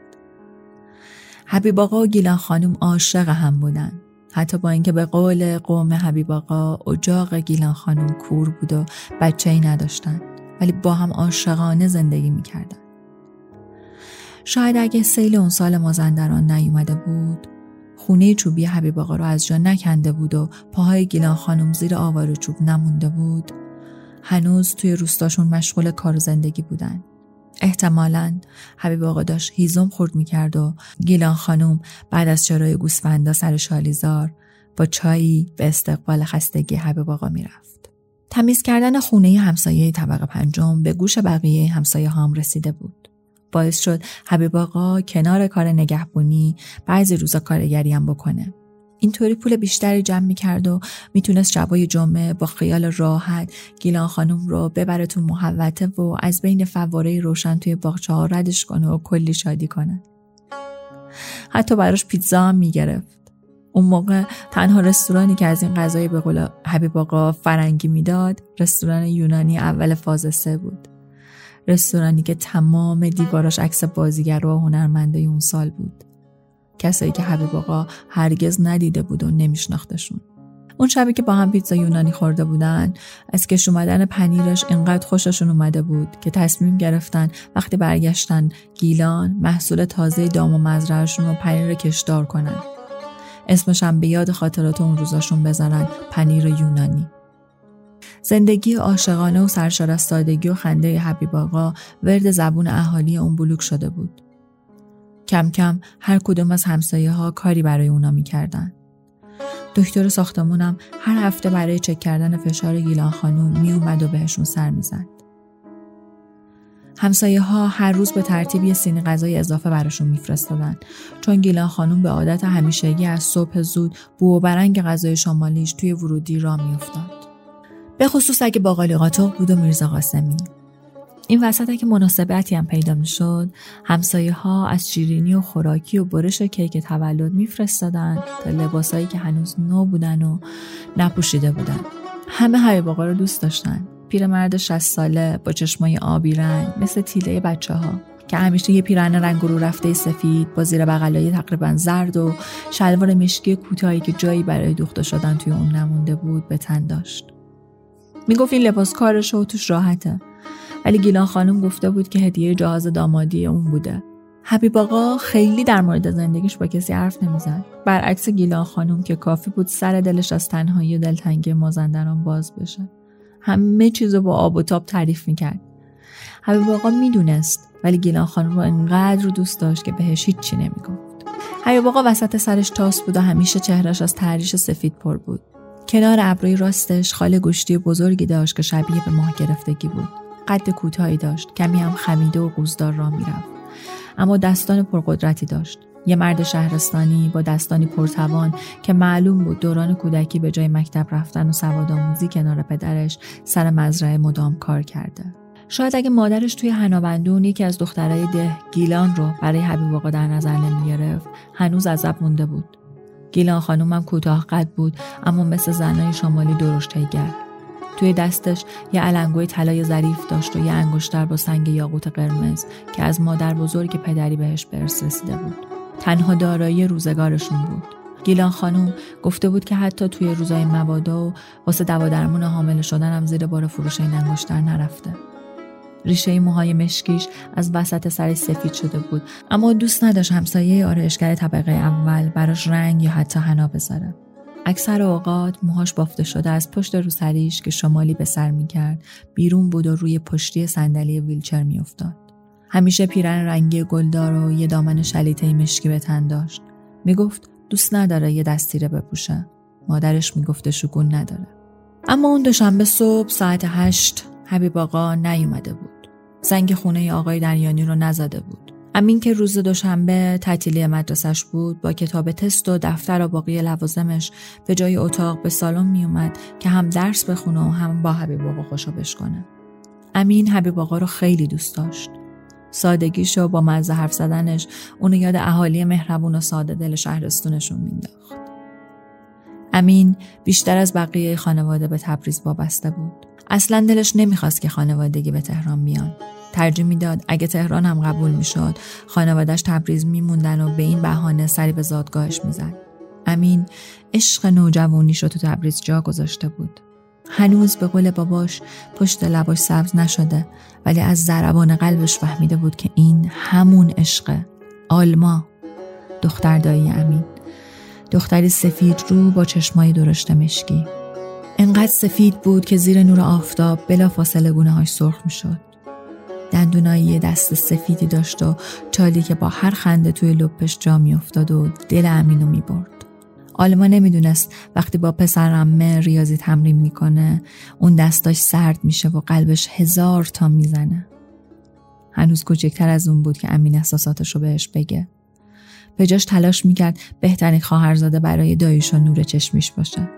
حبیب آقا و گیلان خانم عاشق هم بودن. حتی با اینکه به قول قوم حبیب آقا اجاق گیلان خانم کور بود و بچه ای نداشتن. ولی با هم عاشقانه زندگی می‌کردن. شاید اگه سیل اون سال مازندران نیومده بود خونه چوبی حبیب آقا رو از جا نکنده بود و پاهای گیلان خانم زیر آوار چوب نمونده بود هنوز توی روستاشون مشغول کار زندگی بودن احتمالا حبیب آقا داشت هیزم خورد می‌کرد و گیلان خانم بعد از چرای گوسفندا سر شالیزار با چایی به استقبال خستگی حبیب آقا می‌رفت تمیز کردن خونه همسایه طبقه پنجم به گوش بقیه همسایه هم رسیده بود. باعث شد حبیب آقا کنار کار نگهبونی بعضی روزا کارگری هم بکنه. اینطوری پول بیشتری جمع می‌کرد و می‌تونست شبای جمعه با خیال راحت گیلان خانم رو ببره تو محوته و از بین فواره روشن توی باغچه ها ردش کنه و کلی شادی کنه. حتی براش پیتزا هم می‌گرفت. اون موقع تنها رستورانی که از این غذای به قول حبیب آقا فرنگی می‌داد رستوران یونانی اول فاز سه بود رستورانی که تمام دیواراش عکس بازیگر و هنرمنده اون سال بود کسایی که حبیب آقا هرگز ندیده بود و نمیشناختشون. اون شبی که با هم پیتزا یونانی خورده بودن از کش اومدن پنیرش انقدر خوششون اومده بود که تصمیم گرفتن وقتی برگشتن گیلان محصول تازه دام و مزرعهشون رو پنیر کشدار کنن. اسمشم به یاد خاطرات اون روزاشون بذارن پنیر یونانی. زندگی عاشقانه و سرشار از سادگی و خنده حبیب آقا ورد زبون اهالی اون بلوک شده بود. کم کم هر کدوم از همسایه ها کاری برای اونا می‌کردن. دکتر ساختمونم هر هفته برای چک کردن فشار گیلان خانوم میومد و بهشون سر می‌زد. همسایه ها هر روز به ترتیب یه سینی غذای اضافه براشون میفرستادن. چون گیلان خانوم به عادت همیشگی از صبح زود بو و برنگ غذای شمالیش توی ورودی را میافتاد. به خصوص اگه باقالی قاطق بود و میرزا قاسمی. این وسط که مناسبتی هم پیدا می‌شد همسایه ها از شیرینی و خوراکی و برش و کیک تولد میفرستادن تا لباسایی که هنوز نو بودن و نپوشیده بودن. همه های باقا رو دوست داشتن. پیرمرد 60 ساله با چشمای آبی رنگ مثل تیله بچه ها که همیشه یه پیرن رنگ رو رفته سفید با زیر بغلای تقریبا زرد و شلوار مشکی کوتاهی که جایی برای دوخته شدن توی اون نمونده بود به تن داشت. می‌گفت این لباس کارش و توش راحته. ولی گیلان خانم گفته بود که هدیه جهاز دامادی اون بوده. حبیب آقا خیلی در مورد زندگیش با کسی حرف نمی‌زد. برعکس گیلان خانم که کافی بود سر دلش از تنهایی و دلتنگی مازندران باز بشه. همه چیز رو با آب و تاب تعریف می‌کرد. حبیب آقا می‌دونست ولی گیلان خانم رو انقدر رو دوست داشت که بهش هیچی نمی‌گفت. حبیب آقا وسط سرش تاس بود و همیشه چهرش از تریش سفید پر بود. کنار ابروی راستش خال گوشتی بزرگی داشت که شبیه به ماه گرفتگی بود. قد کوتاهی داشت کمی هم خمیده و قوزدار را می‌رفت اما دستان پرقدرتی داشت یه مرد شهرستانی با دستانی پرتوان که معلوم بود دوران کودکی به جای مکتب رفتن و سواد آموزی کنار پدرش سر مزرعه مدام کار کرده. شاید اگه مادرش توی هنابندون یکی از دخترای ده گیلان رو برای حبیب آقا در نظر نمی گرفت هنوز عذب مونده بود. گیلان خانومم کوتاه قد بود اما مثل زنای شمالی درشت هیگر. توی دستش یه علنگوی طلای ظریف داشت و یه انگشتر با سنگ یاقوت قرمز که از مادر بزرگ پدری بهش برس رسیده بود. تنها دارایی روزگارشون بود. گیلان خانوم گفته بود که حتی توی روزای مبادا و واسه دوا درمون حامل شدن هم زیر بار فروش این انگشتر نرفته. ریشه موهای مشکیش از وسط سر سفید شده بود اما دوست نداشت همسایه آرایشگر طبقه اول براش رنگ یا حتی حنا بذاره. اکثر اوقات موهاش بافته شده از پشت روسریش که شمالی به سر می‌کرد بیرون بود و روی پشتی صندلی ویلچر میافتاد. همیشه پیرن رنگی گلدار و یه دامن شلیته مشکی به تن داشت. می‌گفت دوست نداره یه دستیره بپوشه. مادرش می‌گفته شگون نداره. اما اون دوشنبه صبح ساعت هشت حبیب آقا نیومده بود. زنگ خونه آقای دریانی رو نزده بود. امین که روز دوشنبه تعطیلی مدرسش بود با کتاب تست و دفتر و باقی لوازمش به جای اتاق به سالن میومد که هم درس بخونه و هم با حبیب آقا خوشابش کنه امین حبیب آقا رو خیلی دوست داشت. سادگیش و با مزه حرف زدنش اونو یاد اهالی مهربون و ساده دل شهرستونشون مینداخت. امین بیشتر از بقیه خانواده به تبریز وابسته بود. اصلا دلش نمی‌خواست که خانوادگی به تهران بیان. ترجیح می‌داد اگه تهران هم قبول می‌شد خانوادش تبریز میموندن و به این بهانه سری به زادگاهش می‌زد. امین عشق نوجوانیش رو تو تبریز جا گذاشته بود. هنوز به قول باباش پشت لباش سبز نشده ولی از ضربان قلبش فهمیده بود که این همون عشق آلما. دختر دایی امین. دختری سفید رو با چشمای درشت مشکی. انقدر سفید بود که زیر نور آفتاب بلا فاصله گونه هاش سرخ می شد. دندونایی دست سفیدی داشت و چالی که با هر خنده توی لپش جا می افتاد و دل امینو می برد. آلما نمی‌دونست وقتی با پسرمه ریاضی تمرین می‌کنه اون دستاش سرد میشه و قلبش هزار تا می‌زنه. هنوز کوچکتر از اون بود که امین احساساتش رو بهش بگه. به جاش تلاش می‌کرد بهترین خواهرزاده برای داییش و نور چشمیش باشه.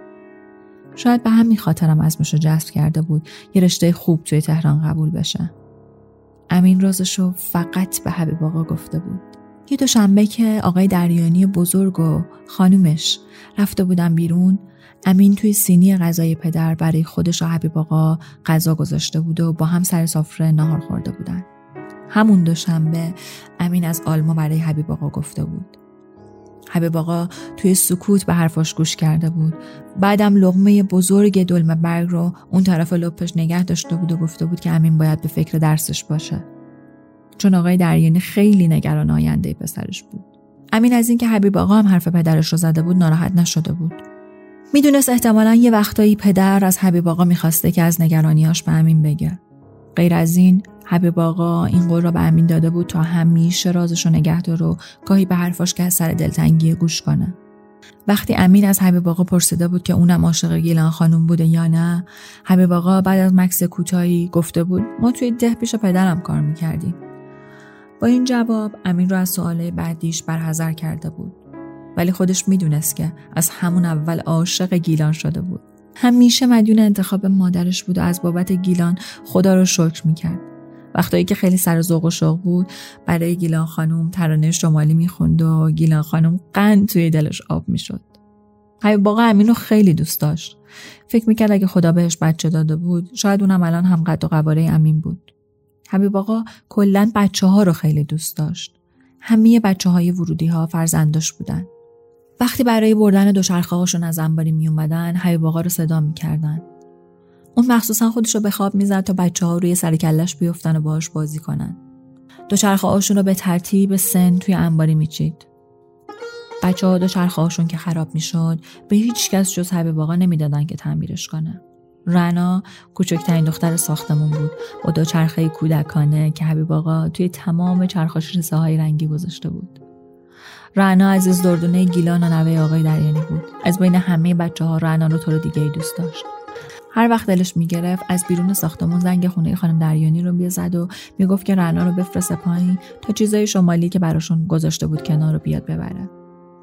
شاید به همین خاطرم ازمش رو جذب کرده بود یه رشته خوب توی تهران قبول بشه. امین رازشو فقط به حبیب آقا گفته بود. یه دوشنبه که آقای دریانی بزرگ و خانومش رفته بودن بیرون امین توی سینی غذای پدر برای خودش و حبیب آقا غذا گذاشته بود و با هم سر سفره نهار خورده بودن. همون دوشنبه امین از آلما برای حبیب آقا گفته بود. حبیب آقا توی سکوت به حرفاش گوش کرده بود. بعدم لغمه بزرگ دلمه برگ رو اون طرف لپش نگه داشته بود و گفته بود که امین باید به فکر درسش باشه. چون آقای دریانی خیلی نگران آینده پسرش بود. امین از اینکه حبیب آقا هم حرف پدرش رو زده بود ناراحت نشده بود. می‌دونست احتمالا یه وقتایی پدر از حبیب آقا می‌خواسته که از نگرانیاش به امین بگه. غیر از این حبیب آقا این قول را به امین داده بود تا همیشه رازش رو نگه داره و گاهی به حرفاش که از سر دلتنگی گوش کنه. وقتی امین از حبیب آقا پرسیده بود که اونم عاشق گیلان خانم بوده یا نه حبیب آقا بعد از مکس کوتاهی گفته بود ما توی ده پیش پدرم کار می‌کردیم. با این جواب امین رو از سوال بعدیش برحضر کرده بود. ولی خودش می‌دونست که از همون اول عاشق گیلان شده بود. همیشه مدیون انتخاب مادرش بود و از بابت گیلان خدا رو شکر می‌کرد. وقتایی که خیلی سر ذوق و شوق بود برای گیلان خانم ترانه شمالی می‌خوند و گیلان خانم قند توی دلش آب می‌شد باقا امین رو خیلی دوست داشت فکر می‌کرد اگه خدا بهش بچه داده بود شاید اونم الان هم قد و قواره امین بود حبیب آقا کلا بچه ها رو خیلی دوست داشت. همه بچه های ورودی ها فرزنداش بودن. وقتی برای بردن دوچرخه هاشون از انباری می اومدن حبیب آقا رو صدا می‌کردن. اون مخصوصا خودش رو به خواب می‌زد تا بچه ها روی سر کلش بیفتن و باهاش بازی کنن. دوچرخه هاشون رو به ترتیب سن توی انباری میچید. بچه ها دوچرخه هاشون که خراب می‌شد به هیچ کس جز حبیب آقا نمی‌دادن که تعمیرش کنه. رنا کوچکترین دختر ساختمون بود با دو چرخه کودکانه که حبیب آقا توی تمام چرخاش های رنگی گذاشته بود رنا عزیز دردونه گیلان و نوه آقای دریانی بود از بین همه بچه ها رنا رو طور دیگه ای دوست داشت هر وقت دلش می‌گرفت از بیرون ساختمون زنگ خونه خانم دریانی رو بیزد و می‌گفت که رنا رو بفرسته پایین تا چیزای شمالی که براشون گذاشته بود کنار رو بیاد ببره.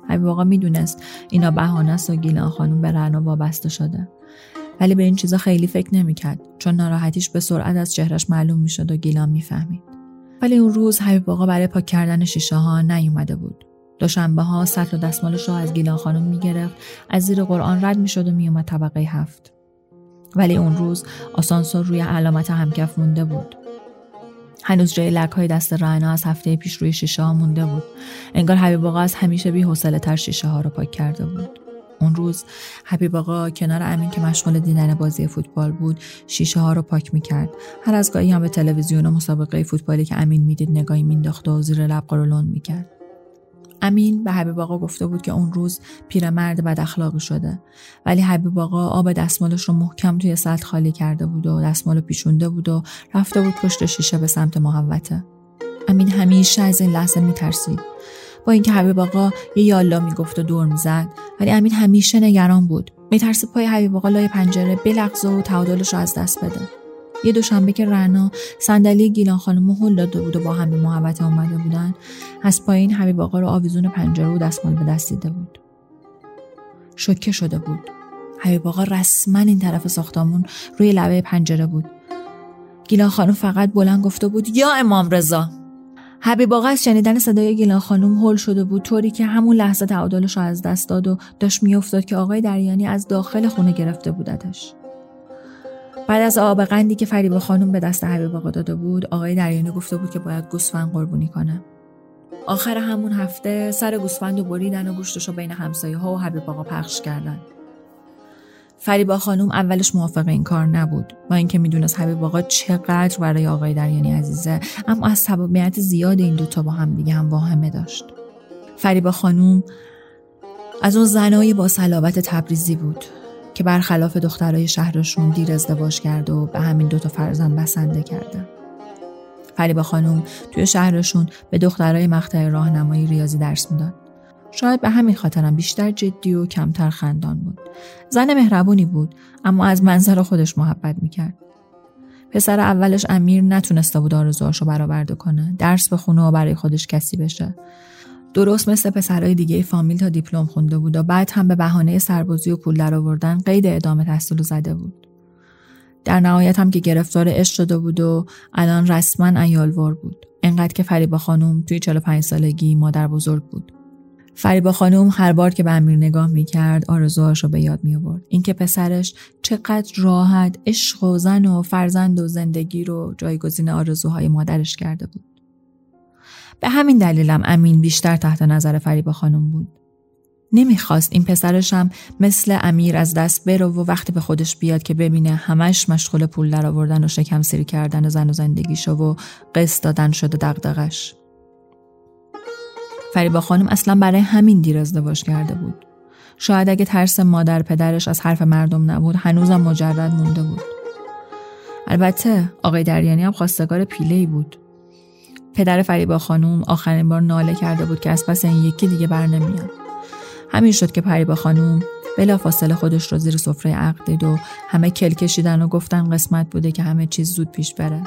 حبیب آقا می‌دونست اینا بهانه است و گیلان خانم به رنا وابسته شده. ولی به این چیزا خیلی فکر نمی‌کرد چون ناراحتیش به سرعت از چهرش معلوم می‌شد و گیلان می‌فهمید. ولی اون روز حبیب آقا برای پاک کردن شیشه ها نیومده بود. دوشنبه ها سطل و دستمالش را از گیلان خانم می‌گرفت از زیر قرآن رد می‌شد و میومد طبقه هفت. ولی اون روز آسانسور روی علامت همکف مونده بود. هنوز جای لک های دست رعنا از هفته پیش روی شیشه ها مونده بود. انگار حبیب آقا از همیشه بی تر شیشه ها رو پاک کرده بود. اون روز حبیب آقا کنار امین که مشغول دیدن بازی فوتبال بود شیشه ها رو پاک می‌کرد. هر از گاهی هم به تلویزیون و مسابقه فوتبالی که امین می‌دید نگاهی مینداخت و زیر لب قرولون می‌کرد. امین به حبیب آقا گفته بود که اون روز پیرمرد بد اخلاقی شده. ولی حبیب آقا آب دستمالش رو محکم توی سطل خالی کرده بود و دستمال پیچونده بود و رفته بود پشت شیشه به سمت محوته امین همیشه از این لحظه میترسید. با اینکه حبیب آقا یه یالا می‌گفت و دور می‌زد ولی امین همیشه نگران بود. میترسید پای حبیب آقا لای پنجره بلغزه و تعادلش رو از دست بده. یه دوشنبه که رنا صندلی گیلان خانم هل داده بود و با هم به محوطه اومده بودن از پایین حبیب آقا رو آویزون پنجره و دستمال به دست دیده بود. شوکه شده بود. حبیب آقا رسما این طرف ساختمون روی لبه پنجره بود. گیلان خانم فقط بلند گفته بود یا امام رضا. حبیب آقا از شنیدن صدای گیلان خانم هل شده بود طوری که همون لحظه تعادلش رو از دست داد و داشت میافتاد که آقای دریانی از داخل خونه گرفته بودتش. بعد از آب قندی که فریبا خانم به دست حبیب آقا داده بود آقای دریانی گفته بود که باید گوسفند قربونی کنه. آخر همون هفته سر گوسفند و بریدن و گوشتش رو بین همسایه ها و حبیب آقا پخش کردن. فریبا خانم اولش موافق این کار نبود. با اینکه می‌دونست حبیب آقا چقدر برای آقای دریانی عزیزه اما از سببیت زیاد این دوتا با هم دیگه هم واهمه داشت. فریبا خانم از اون زنای با صلابت تبریزی بود. که برخلاف دخترای شهرشون دیر ازدواج کرده و به همین دوتا فرزند بسنده کرده. فریبا خانوم توی شهرشون به دخترای مقطع راهنمایی ریاضی درس می‌داد. شاید به همین خاطرم بیشتر جدی و کمتر خندان بود. زن مهربونی بود اما از منظر خودش محبت می‌کرد. پسر اولش امیر نتونسته بود آرزوهاشو برآورده کنه. درس بخونه و برای خودش کسی بشه. درست مثل پسرهای دیگه فامیل تا دیپلم خونده بود و بعد هم به بهانه سربازی و پول درآوردن قید ادامه تحصیل زده بود. در نهایت هم که گرفتار عشق شده بود و الان رسما ایالوار بود. انقدر که فریبا خانم توی 45 سالگی مادر بزرگ بود. فریبا خانم هر بار که به امیر نگاه می‌کرد آرزوهاش رو به یاد می آورد. اینکه پسرش چقدر راحت عشق و زن و فرزند و زندگی رو جایگزین آرزوهای مادرش کرده بود. به همین دلیلم امین بیشتر تحت نظر فریبا خانم بود. نمی‌خواست این پسرشم مثل امیر از دست بره و وقتی به خودش بیاد که ببینه همش مشغول پول در آوردن و شکم سیری کردن زن و زندگیشو و قسط دادن شده دغدغش. فریبا خانم اصلا برای همین دیر ازدواج کرده بود. شاید اگه ترس مادر پدرش از حرف مردم نبود هنوزم مجرد مونده بود. البته آقای دریانی هم خواستگار پیله ای بود. پدر فریبا خانوم آخرین بار ناله کرده بود که از پس این یکی دیگه بر نمیاد. همین شد که پریبا خانوم بلا فاصله خودش رو زیر سفره عقد دید و همه کل کشیدن و گفتن قسمت بوده که همه چیز زود پیش بره.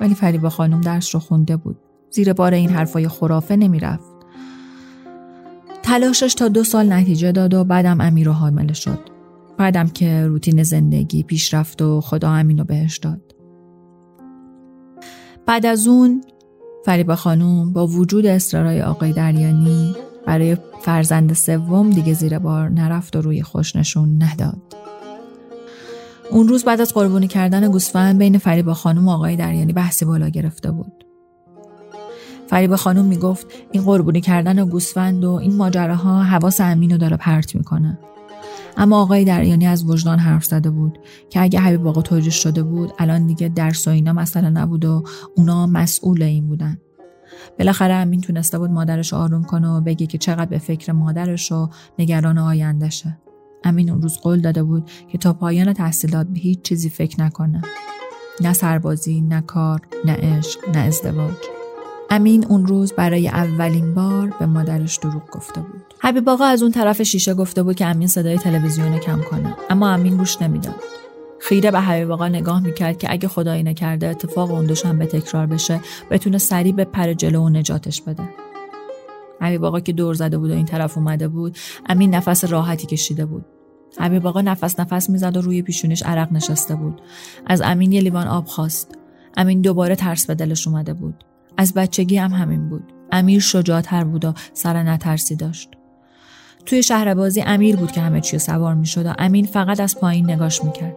ولی فریبا خانوم درس رو خونده بود. زیر بار این حرفای خرافه نمی‌رفت. تلاشش تا دو سال نتیجه داد و بعدم امیر رو حامله شد. بعدم که روتین زندگی پیش رفت و خدا امین رو بهش داد. بعد از اون فریبا خانوم با وجود اصرارای آقای دریانی برای فرزند سوم دیگه زیر بار نرفت و روی خوش نشون نداد. اون روز بعد از قربونی کردن گوسفند بین فریبا خانوم و آقای دریانی بحثی بالا گرفته بود. فریبا خانوم می‌گفت این قربونی کردن گوسفند و این ماجراها حواس امینو داره پرت می‌کنه. اما آقای دریانی از وجدان حرف زده بود که اگه حبیب آقا توجه شده بود الان دیگه درس و اینا مسئله نبود و اونا مسئول این بودن. بالاخره امین تونسته بود مادرش آروم کنه و بگه که چقدر به فکر مادرش و نگران آیندهشه. امین اون روز قول داده بود که تا پایان تحصیلات به هیچ چیزی فکر نکنه. نه سربازی نه کار نه عشق نه ازدواج. امین اون روز برای اولین بار به مادرش دروغ گفته بود. حبیب آقا از اون طرف شیشه گفته بود که امین صدای تلویزیون کم کنه اما امین گوش نمی‌داد. خیره به حبیب آقا نگاه می‌کرد که اگه خدایی نکرده اتفاق اون به تکرار بشه بتونه سریع به پر جلو و نجاتش بده. حبیب آقا که دور زده بود و این طرف اومده بود امین نفس راحتی کشیده بود. حبیب آقا نفس نفس می‌زد و روی پیشونش عرق نشسته بود. از امین یه لیوان آب خواست. امین دوباره ترس به دلش اومده بود. از بچگی هم همین بود. امیر شجاعتر بود و سر نترسی داشت. توی شهر بازی امیر بود که همه چی سوار می شد و امین فقط از پایین نگاش می‌کرد.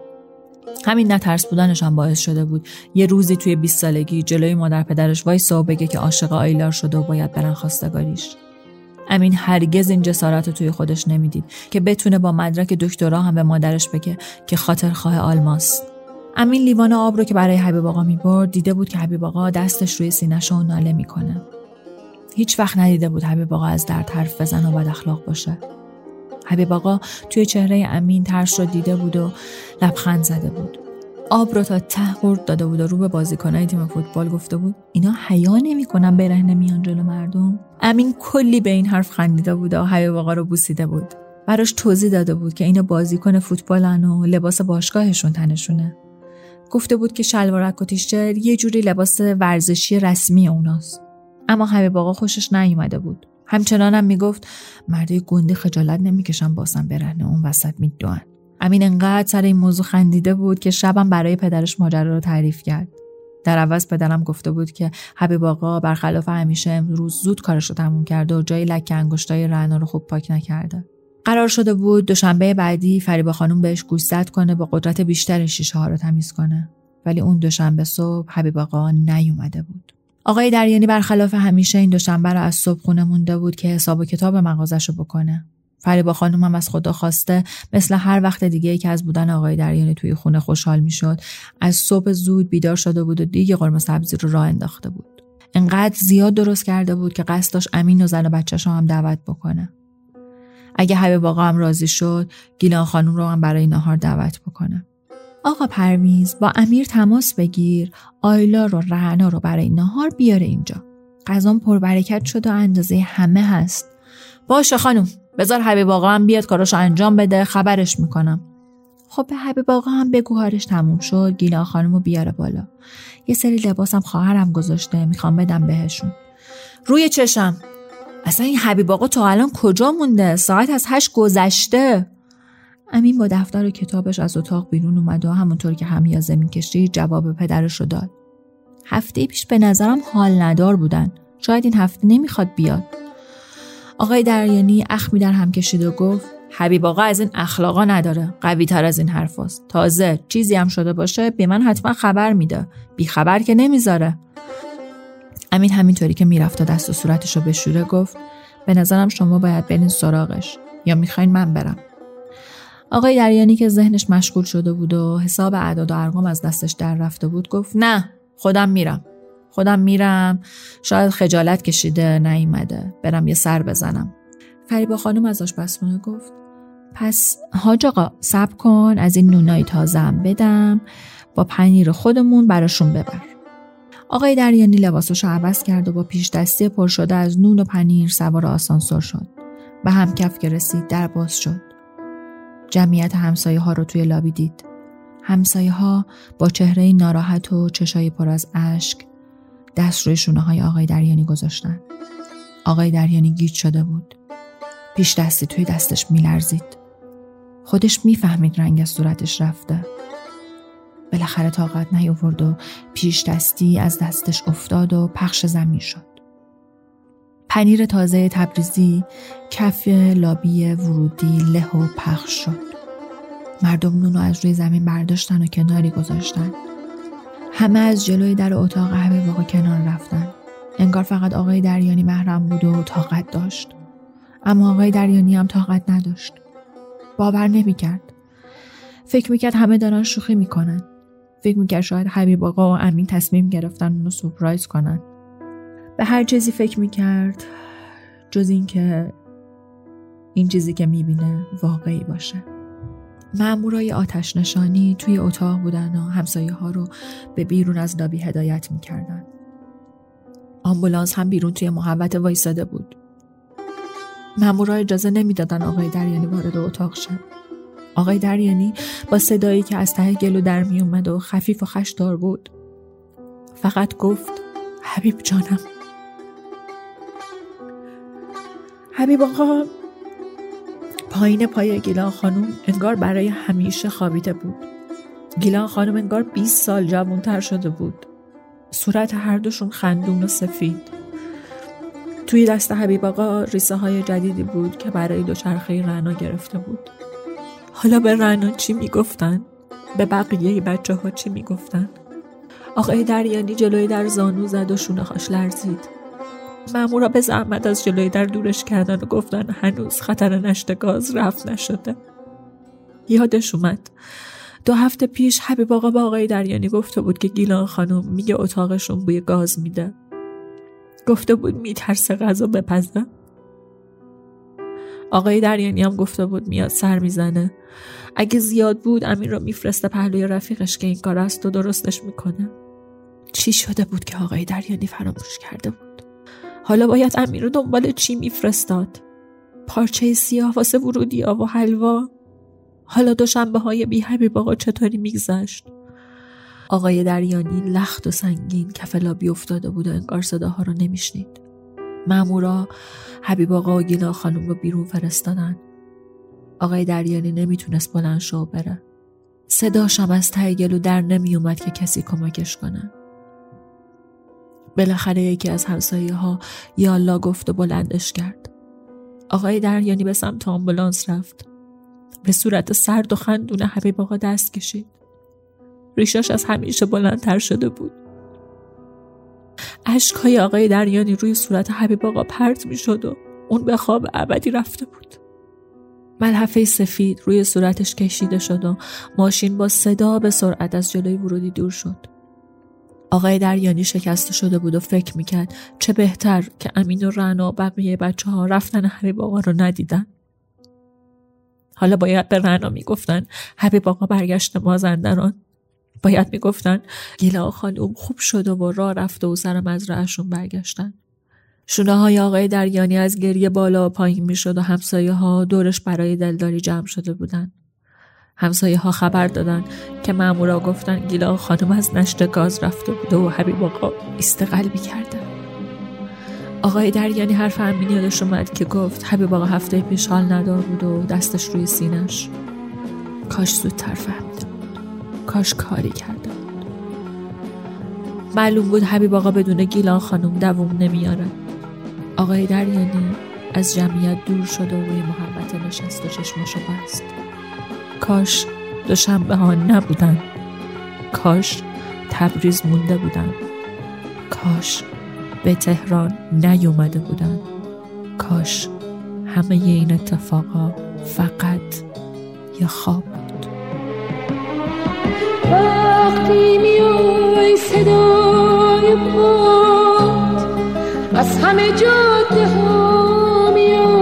همین نترس بودنش هم باعث شده بود یه روزی توی 20 سالگی جلوی مادر پدرش وایسا و بگه که عاشق آیلار شده و باید برن خواستگاریش. امین هرگز این جسارت رو توی خودش نمی‌دید که بتونه با مدرک دکترا هم به مادرش بگه که خاطر خواه آلماست. امین لیوان آب رو که برای حبیب آقا می‌برد دیده بود که حبیب آقا دستش روی سینه‌ش و ناله می‌کنه. هیچ وقت ندیده بود حبیب آقا از درد حرف بزن و بد اخلاق باشه. حبیب آقا توی چهره امین ترش رو دیده بود و لبخند زده بود. آب رو تا ته قورت داده بود و رو به بازیکنای تیم فوتبال گفته بود اینا حیا نمی‌کنن برهنه میان جلو مردم. امین کلی به این حرف خندیده بود و حبیب آقا رو بوسیده بود. براش توضیح داده بود که اینا بازیکن فوتبالن و لباس باشگاهشون تنشونه. گفته بود که شلوارک و تیشر یه جوری لباس ورزشی رسمی اوناست. اما حبیب آقا خوشش نیومده بود. همچنانم می‌گفت مردای گنده خجالت نمی‌کشن باسن برهنه اون وسط میدوان امین انقدر سر این موضوع خندیده بود که شبم برای پدرش ماجرا رو تعریف کرد. در عوض پدرم گفته بود که حبیب آقا برخلاف همیشه امروز زود کارش رو تموم کرده و جای لکه انگشتای رعنا رو خوب پاک نکرده. قرار شده بود دوشنبه بعدی فریبا خانم بهش گوشزد کنه با قدرت بیشتر شیشه ها رو تمیز کنه. ولی اون دوشنبه صبح حبیب آقا نیومده بود. آقای دریانی برخلاف همیشه این دوشنبه رو از صبح خونه مونده بود که حساب و کتاب مغازش رو بکنه. فریبا خانم هم از خدا خواسته مثل هر وقت دیگه که از بودن آقای دریانی توی خونه خوشحال می‌شد از صبح زود بیدار شده بود و دیگه قرمه سبزی رو راه انداخته بود. انقدر زیاد درست کرده بود که قصد داشت امین و زن و بچهش هم دعوت بکنه. اگه حبیب آقا هم راضی شد گیلان خانم رو هم برای نهار دعوت بکنه آقا پرویز با امیر تماس بگیر. آیلا رو رهنا رو برای نهار بیاره اینجا. غذام پربرکت شد و اندازه همه هست. باشه خانم بذار حبیب آقا هم بیاد کاراشو انجام بده خبرش می‌کنم. خب به حبیب آقا هم بگو کارش تموم شد گیلان خانم رو بیاره بالا. یه سری لباسم خواهرم گذاشته می‌خوام بدم بهشون. روی چشم. اصلا این حبیب آقا تا الان کجا مونده؟ ساعت از هشت گذشته. امین با دفتر و کتابش از اتاق بیرون اومد و همونطور که همیازه می‌کشید جواب پدرش رو داد. هفته پیش به نظرم حال ندار بودن. شاید این هفته نمی‌خواد بیاد. آقای دریانی اخمی در هم کشید و گفت حبیب آقا از این اخلاقا نداره. قوی تر از این حرفاست. تازه چیزی هم شده باشه به من حتما خبر میده. بی خبر که نمی‌ذاره. امین همینطوری که می‌رفت و دست و صورتش رو بشوره گفت به نظرم شما باید برین سراغش یا می‌خواین من برم. آقای دریانی که ذهنش مشغول شده بود و حساب اعداد و ارقام از دستش در رفته بود گفت نه خودم میرم. خودم میرم. شاید خجالت کشیده نیومده برم یه سر بزنم. فریبا خانم از آشپزخونه گفت پس حاج آقا سب کن. از این نونای تازم بدم. با پنیر خودمون براشون ببر. آقای دریانی لباسش رو عوض کرد و با پیش دستی پر شده از نون و پنیر سوار آسانسور شد. به هم کف که رسید در باز شد. جمعیت همسایه ها رو توی لابی دید. همسایه ها با چهره ناراحت و چشای پر از اشک دست روی شونه های آقای دریانی گذاشتن. آقای دریانی گیج شده بود. پیش دستی توی دستش میلرزید. خودش می‌فهمید رنگ از صورتش رفته. بالاخره طاقت نیاورد و پیش دستی از دستش افتاد و پخش زمین شد. پنیر تازه تبریزی کف لابی ورودی له و پخش شد. مردم نونو از روی زمین برداشتن و کناری گذاشتن. همه از جلوی در اتاق همه واقع کنار رفتن. انگار فقط آقای دریانی محرم بود و طاقت داشت. اما آقای دریانی هم طاقت نداشت. باور نمی‌کرد. فکر می‌کرد همه دارن شوخی می‌کنن. فکر می‌کرد شاید حبیب آقا و امین تصمیم گرفتن اونو سپرایز کنن. به هر چیزی فکر می‌کرد جز اینکه این چیزی که می‌بینه واقعی باشه. مامورای آتش نشانی توی اتاق بودن و همسایه ها رو به بیرون از لابی هدایت می‌کردن. آمبولانس هم بیرون توی محبت وایساده بود. مامورا اجازه نمی‌دادن آقای دریانی وارد اتاق شد آقای دریانی با صدایی که از ته گلو در می اومد و خفیف و خشدار بود فقط گفت حبیب جانم. حبیب آقا پایین پای گیلان خانم انگار برای همیشه خوابیده بود. گیلان خانم انگار 20 سال جوانتر شده بود. صورت هر دوشون خندون و سفید. توی دست حبیب آقا ریسه های جدیدی بود که برای دوچرخه رنا گرفته بود. حالا به رنا چی می‌گفتن؟ به بقیه بچه ها چی می‌گفتن؟ آقای دریانی جلوی در زانو زد و شونه هاش لرزید. مامورا به زحمت از جلوی در دورش کردن و گفتن هنوز خطر نشت گاز رفت نشده. یادش اومد. دو هفته پیش حبیب آقا با آقای دریانی گفته بود که گیلان خانم میگه اتاقشون بوی گاز میده. گفته بود میترسه غذا بپزه. آقای دریانی هم گفته بود میاد سر می‌زنه. اگه زیاد بود امیر رو میفرسته پهلوی رفیقش که این کار است و درستش می‌کنه. چی شده بود که آقای دریانی فراموش کرده بود؟ حالا باید امیر رو دنبال چی میفرستاد؟ پارچه سیاه واسه ورودیا و حلوا؟ حالا دوشنبه های بی حبیب آقا چطوری میگذشت؟ آقای دریانی لخت و سنگین کف لابی افتاده بود و انگار صداها رو نمیشنید. مامورا حبیب آقا و گیلا خانم رو بیرون فرستادن. آقای دریانی نمی‌تونست بلند شو بره. صداشم از ته گلو در نمیومد که کسی کمکش کنه. بالاخره یکی از همسایه ها یالا گفت و بلندش کرد. آقای دریانی به سمت آمبولانس رفت. به صورت سرد و خندون حبیب آقا دست کشید. ریشاش از همیشه بلندتر شده بود. اشکهای آقای دریانی روی صورت حبیب آقا پرت می و اون به خواب ابدی رفته بود. ملحفه سفید روی صورتش کشیده شد و ماشین با صدا به سرعت از جلوی ورودی دور شد. آقای دریانی شکسته شده بود و فکر می‌کرد چه بهتر که امین و رنا و بقیه بچه ها رفتن حبیب آقا رو ندیدن. حالا باید به رنا می‌گفتن حبیب آقا برگشت مازندران باید می‌گفتن گیلا خانوم خوب شده و راه رفته و سر مزرعهشون برگشتن. شونه های آقای دریانی از گریه بالا و پایین می‌شد و همسایه ها دورش برای دلداری جمع شده بودن همسایه ها خبر دادن که مامورا گفتن گیلا خانم از نشت گاز رفته بوده و حبیب آقا استقلبی کرده. آقای دریانی حرف امین یادش اومد که گفت حبیب آقا هفته پیش حال ندار بود و دستش روی سینش کاش زودتر فهمیده بود. کاش کاری کرده بود. معلوم بود حبیب آقا بدون گیلان خانم دووم نمیاره. آقای دریانی از جمعیت دور شده و روی محبت نشست و چشماشو بست کاش دوشنبه ها نبودن. کاش تبریز مونده بودن. کاش به تهران نیومده بودن. کاش همه این اتفاقا فقط یه خواب بود. وقتی میای صدای از همه جاده ها میاد.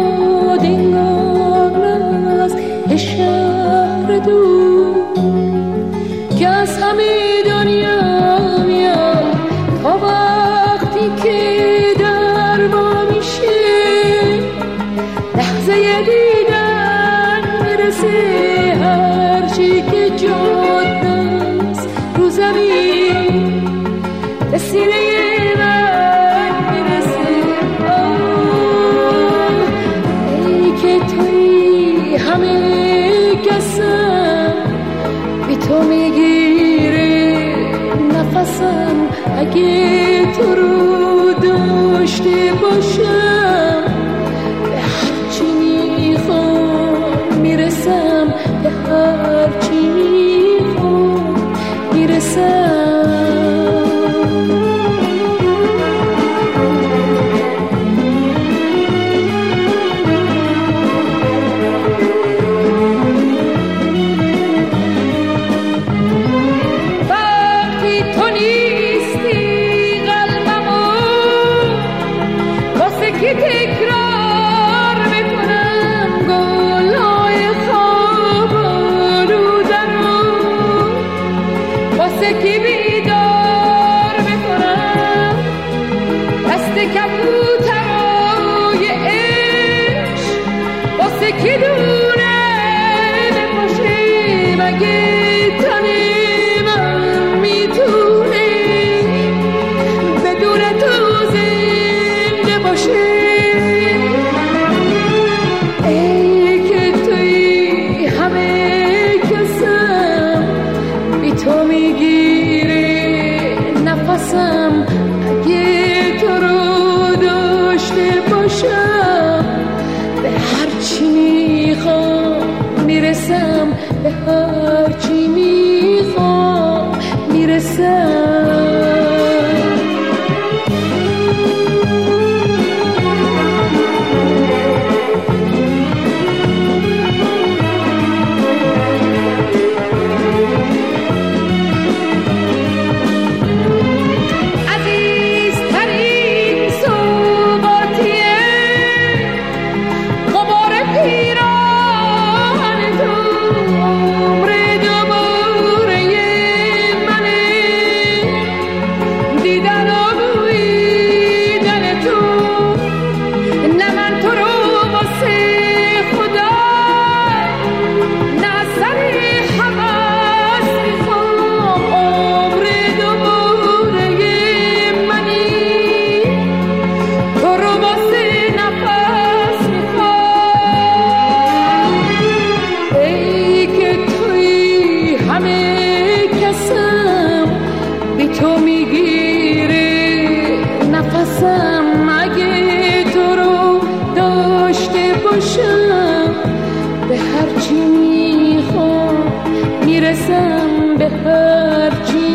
می‌رسم به هر چی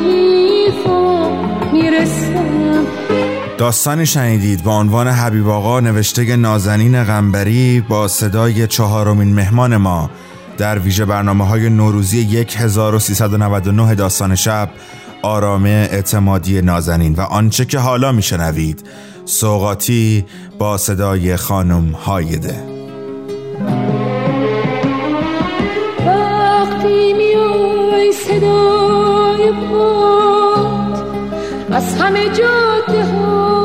می‌رسم. داستانی شنیدید با عنوان حبیب آقا نوشته نازنین غنبری با صدای چهارمین مهمان ما در ویژه برنامه های نوروزی 1399 داستان شب آرامه اعتمادی نازنین و آنچه که حالا میشنوید. سوقاتی با صدای خانم هایده. صدای پاد از همه جاده ها.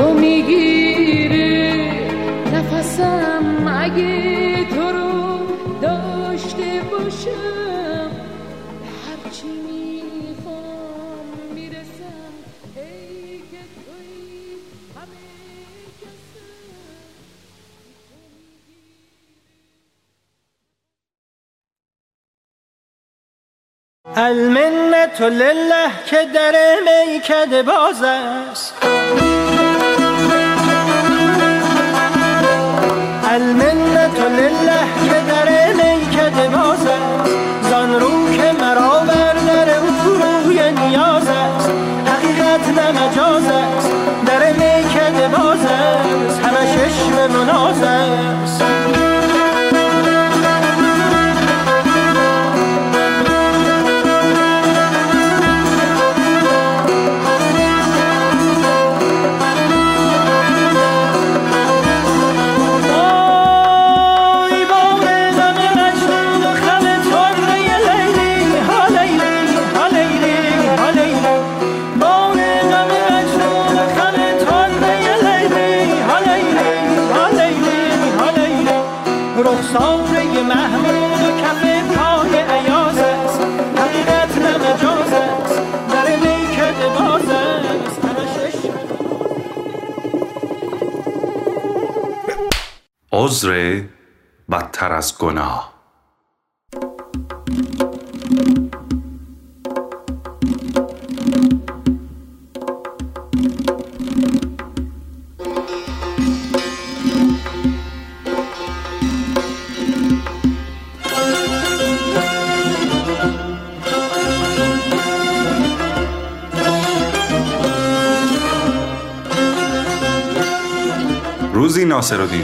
تو می‌گیره. نفسم اگه تو رو داشته باشم هرچی می‌خوام می‌رسم. ای که توی همه المنت لله که در میکده باز است. المنت لله که در میکده باز است زان رو که مرا بر در او روی نیاز است. حقیقت است. در میکده باز است همه چشم مناز است. عذر بدتر از گناه.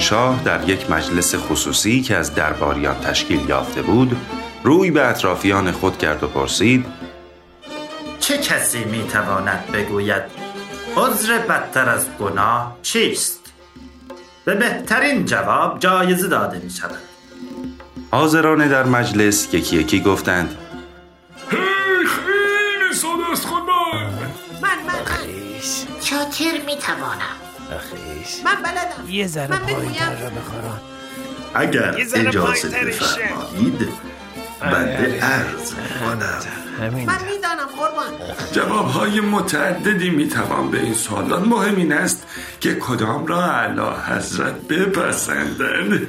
شاه در یک مجلس خصوصی که از درباریان تشکیل یافته بود روی به اطرافیان خود کرد و پرسید چه کسی می‌تواند بگوید عذر بدتر از گناه چیست؟ به بهترین جواب جایزه داده می شود حاضران در مجلس یکی یکی گفتند یه ذره من پایین بگویم رو بخورم. اگر اجازه. بفرمایید بنده عرض می‌کنم. همین من می‌دانم قربان. جوابهای متعددی می‌توان به این سوالات. مهم این است که کدام را اعلی حضرت بپسندند. [laughs]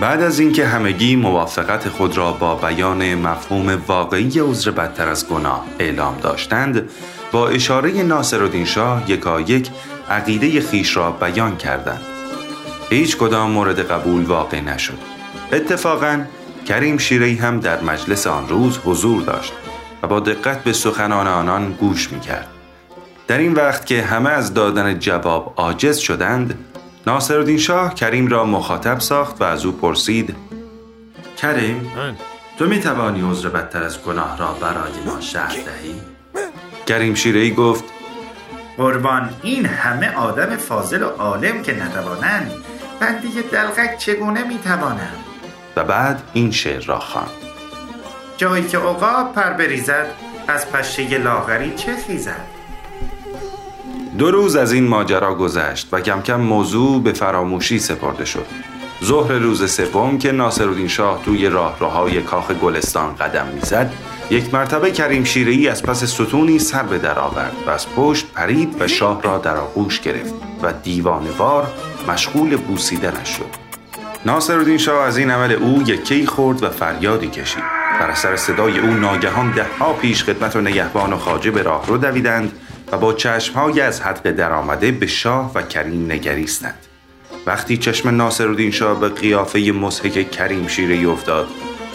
بعد از اینکه همگی موافقت خود را با بیان مفهوم واقعی عذر بدتر از گناه اعلام داشتند با اشاره ناصرالدین شاه یکایک عقیده خیش را بیان کردند هیچ کدام مورد قبول واقع نشد اتفاقا کریم شیری هم در مجلس آن روز حضور داشت و با دقت به سخنان آنان گوش می کرد. در این وقت که همه از دادن جواب عاجز شدند ناصرالدین شاه کریم را مخاطب ساخت و از او پرسید کریم تو می توانی عذر بدتر از گناه را برای ما شهر دهی؟ کریم شیرهی گفت قربان این همه آدم فاضل و عالم که نتوانند. بنده دلغک چگونه می‌توانم و بعد این شعر را خواند. جایی که عقاب پر بریزد از پشه لاغری چه خیزد؟ دو روز از این ماجرا گذشت و کم کم موضوع به فراموشی سپرده شد. ظهر روز سوم که ناصرالدین شاه توی راهروهای کاخ گلستان قدم می‌زد یک مرتبه کریم شیرهی از پس ستونی سر به در آورد و از پشت پرید و شاه را در آغوش گرفت و دیوانوار مشغول بوسیدنش شد ناصرالدین شاه از این عمل او یکی خورد و فریادی کشید. بر اثر صدای او ناگهان دهها پیش خدمت و نگهبان و خاجه به راه رو دویدند و با چشمهای از حدق درآمده به شاه و کریم نگریستند. وقتی چشم ناصرالدین شاه به قیافه مضحک کریم شیره افتاد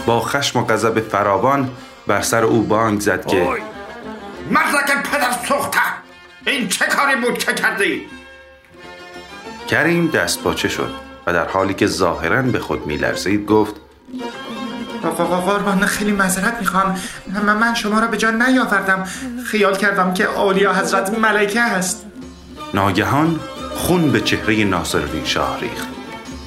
با خشم و غضب فراوان بر سر او بانگ زد که مرزک پدر سخته این چه کاری بود که کردی؟ کریم دست باچه شد و در حالی که ظاهرا به خود میلرزید گفت قربان خیلی معذرت می‌خوام. من من شما را به جا نیاوردم. خیال کردم که اولیا حضرت ملکه هست. ناگهان خون به چهره ناصرالدین شاه ریخت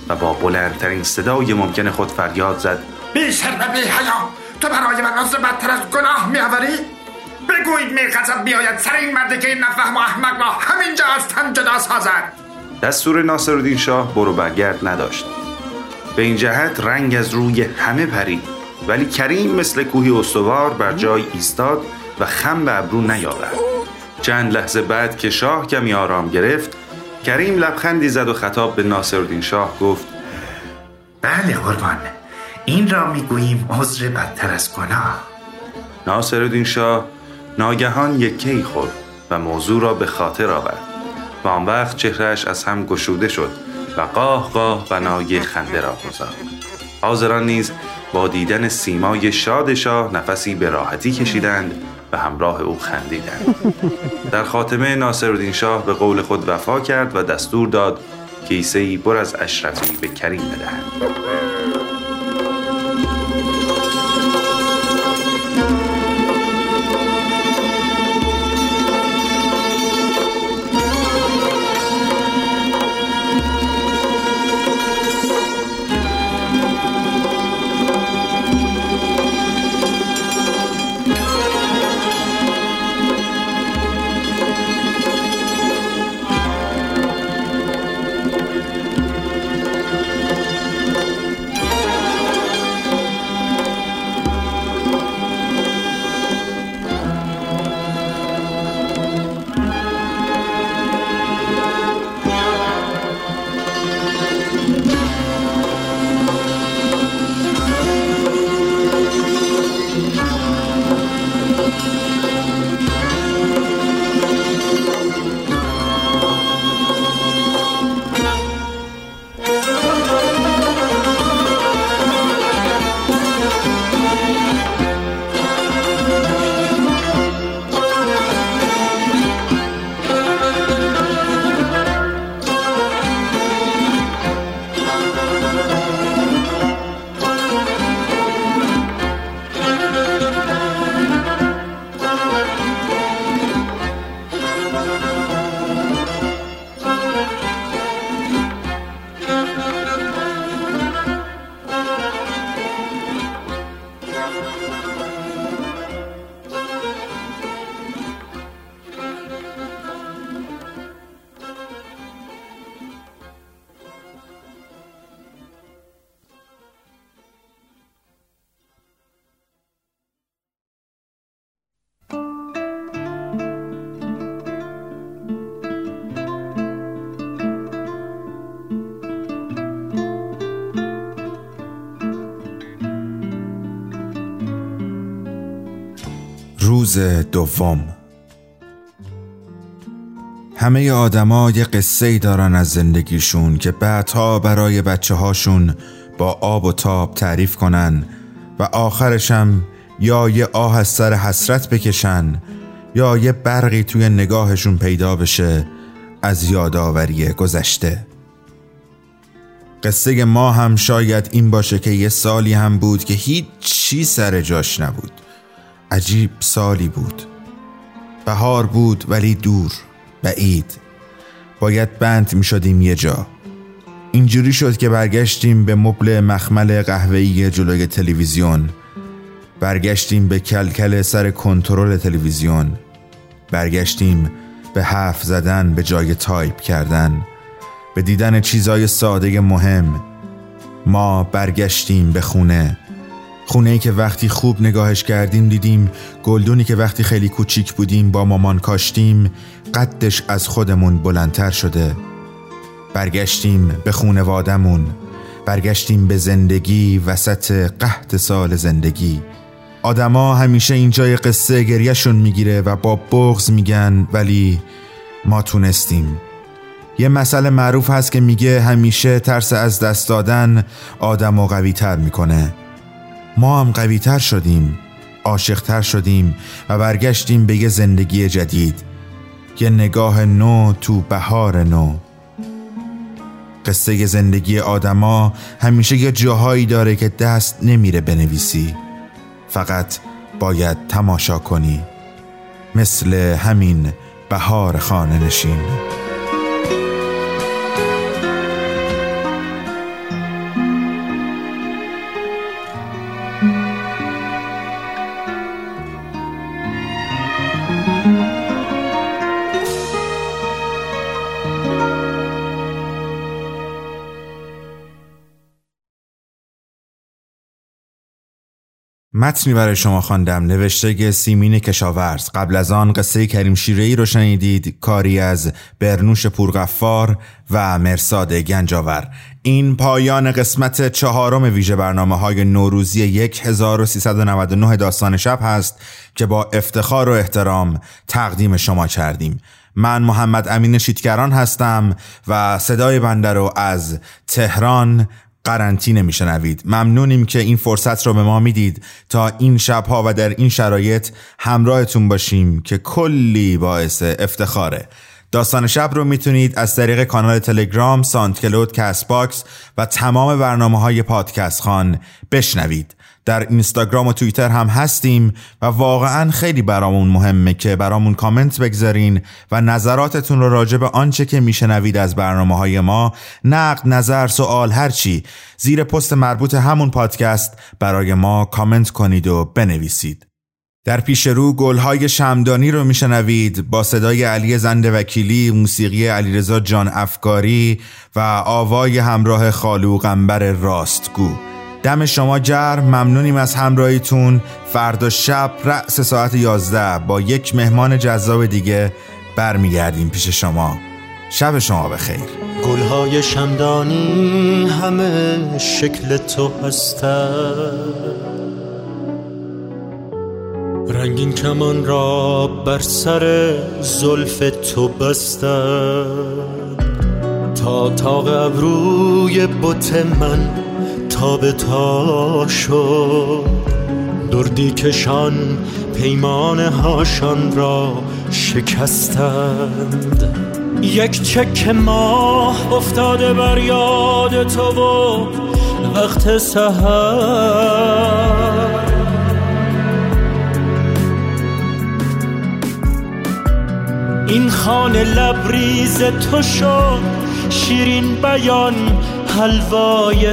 و با بلندترین صدای ممکن خود فریاد زد. بی شرم بی حیا تو برای من عذر بدتر از گناه میآوری؟ بگویید می غضب بیاید سر این مردی که این نفهم و احمق را همینجا از تن جدا سازد. دستور ناصرالدین شاه برو برگرد نداشت. به این جهت رنگ از روی همه پرید. ولی کریم مثل کوهی استوار بر جای ایستاد و خم به ابرو نیاورد. چند لحظه بعد که شاه کمی آرام گرفت کریم لبخندی زد و خطاب به ناصرالدین شاه گفت بله قربان. این را می‌گوییم عذر بدتر از گناه. ناصرالدین شاه ناگهان یکی خورد و موضوع را به خاطر آورد و آن وقت چهرش از هم گشوده شد و قاه قاه بنای خنده را گذارد حاضران نیز با دیدن سیمای شاد شاه نفسی به راحتی کشیدند و همراه او خندیدند. در خاتمه ناصرالدین شاه به قول خود وفا کرد و دستور داد کیسه ای پر از اشرفی به کریم بدهند روز دوم. همه آدما یه قصه ای دارن از زندگیشون که بعدها برای بچه هاشون با آب و تاب تعریف کنن و آخرشم یا یه آه از سر حسرت بکشن یا یه برقی توی نگاهشون پیدا بشه از یادآوری گذشته. قصه ما هم شاید این باشه که یه سالی هم بود که هیچ چی سر جاش نبود. عجیب سالی بود. بهار بود ولی دور بعید. باید بند می شدیم یه جا. اینجوری شد که برگشتیم به مبل مخمل قهوه‌ای جلوی تلویزیون. برگشتیم به کلکل سر کنترل تلویزیون. برگشتیم به حرف زدن به جای تایپ کردن. به دیدن چیزای ساده مهم. ما برگشتیم به خونه. خونه ای که وقتی خوب نگاهش کردیم دیدیم گلدونی که وقتی خیلی کوچیک بودیم با مامان کاشتیم قدش از خودمون بلندتر شده. برگشتیم به خونوادمون برگشتیم به زندگی وسط قحط سال زندگی. آدما همیشه اینجای قصه گریهشون می‌گیره و با بغز میگن ولی ما تونستیم. یه مسئله معروف هست که میگه همیشه ترس از دست دادن آدم و قوی تر می‌کنه. ما هم قوی تر شدیم عاشق تر شدیم و برگشتیم به یه زندگی جدید یه نگاه نو تو بهار نو. قصه زندگی آدما همیشه یه جاهایی داره که دست نمیره بنویسی فقط باید تماشا کنی مثل همین بهار خانه نشین. متنی برای شما خواندم. نوشته سیمین کشاورز. قبل از آن قصه کریم شیرهی رو شنیدید. کاری از برنوش پورغفار و مرساد گنجاور. این پایان قسمت چهارم ویژه برنامه های نوروزی 1399 داستان شب هست که با افتخار و احترام تقدیم شما کردیم. من محمد امین شیتگران هستم و صدای بنده رو از تهران قرنطینه میشنوید. ممنونیم که این فرصت رو به ما می‌دید تا این شبها و در این شرایط همراهتون باشیم که کلی باعث افتخاره. داستان شب رو می‌تونید از طریق کانال تلگرام، SoundCloud، Castbox و تمام برنامه های پادکست خوان بشنوید. در اینستاگرام و توییتر هم هستیم و واقعا خیلی برامون مهمه که برامون کامنت بگذارین و نظراتتون رو راجع به آنچه که میشنوید از برنامه های ما نقد نظر سوال هرچی زیر پست مربوط همون پادکست برای ما کامنت کنید و بنویسید. در پیش رو گلهای شمدانی رو میشنوید با صدای علی زند وکیلی موسیقی علیرضا جان افکاری و آوای همراه خالو قنبر راستگو. دم شما جرم ممنونیم از همراهیتون. فردا شب رأس ساعت 11 با یک مهمان جذاب دیگه برمیگردیم پیش شما. شب شما بخیر. گلهای شمدانی همه شکل تو هستند رنگین کمان را بر سر زلف تو بستند تا تاق ابروی بت من تا به تا شد. دردی کشان پیمان هاشان را شکستند. یک چک ماه افتاده بر یاد تو و وقت سهر این خانه لبریز تو شد شیرین بیان حلوای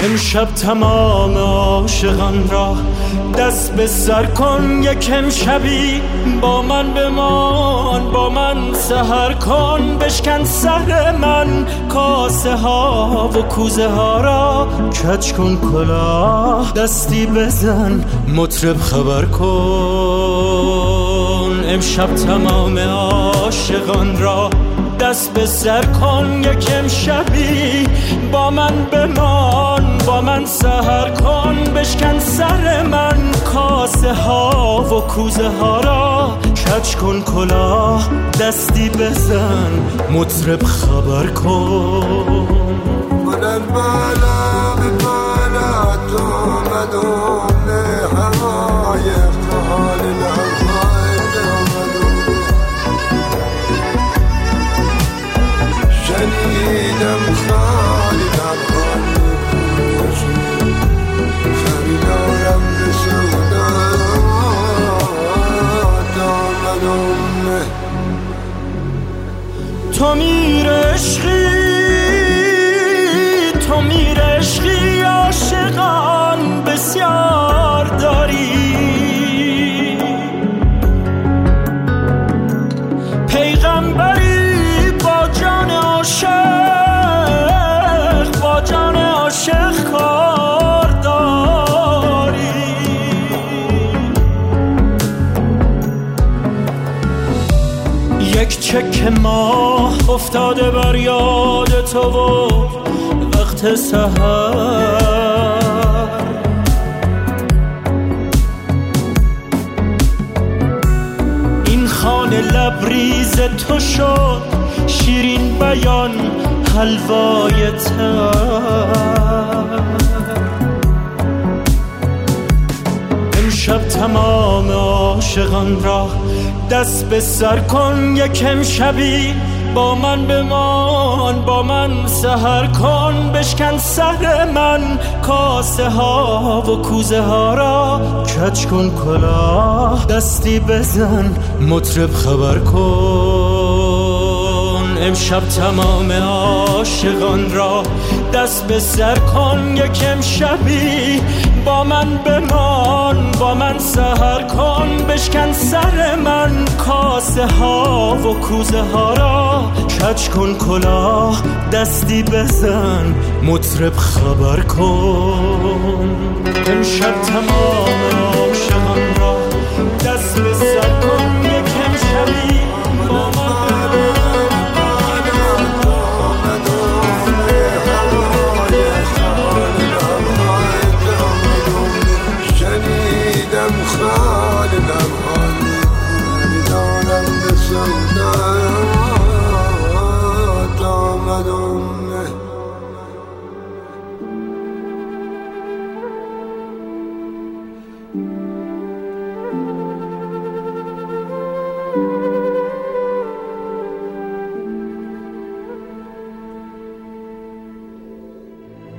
امشب تمام عاشقان را دست به سر کن یک امشبی با من بمان با من سهر کن. بشکن سر من کاسه ها و کوزه ها را. کچ کن کلاه دستی بزن مطرب خبر کن. امشب تمام عاشقان را دست به سر کن یک امشبی با من بمان با من سهر کن بشکن سر من کاسه ها و کوزه ها را. کچ کن کلاه دستی بزن مطرب خبر کن. من بالا به بالا تو مدوم هوای تو میر عشقی تو میر عشقی عاشقان بسیار داری. پیغمبری با جان عاشق با جان عاشق کار داری. یک چک افتاده بر یاد تو و وقت سهر این خانه لبریز تو شد شیرین بیان حلوای تر. امشب تمام عاشقان را دست به سر کن یکم شبی با من بمان با من سهر کن بشکن سر من کاسه ها و کوزه ها را. کچ کن کلاه دستی بزن مطرب خبر کن. امشب تمام عاشقان را دست به سر کن یکم شبی با من بمان با من سهر کن بشکن سر من کاسه ها و کوزه ها را. کچ کن کلاه دستی بزن مطرب خبر کن. امشب تمام عاشقان را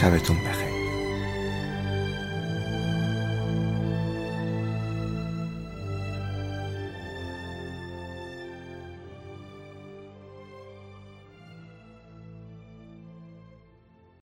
下辈子没。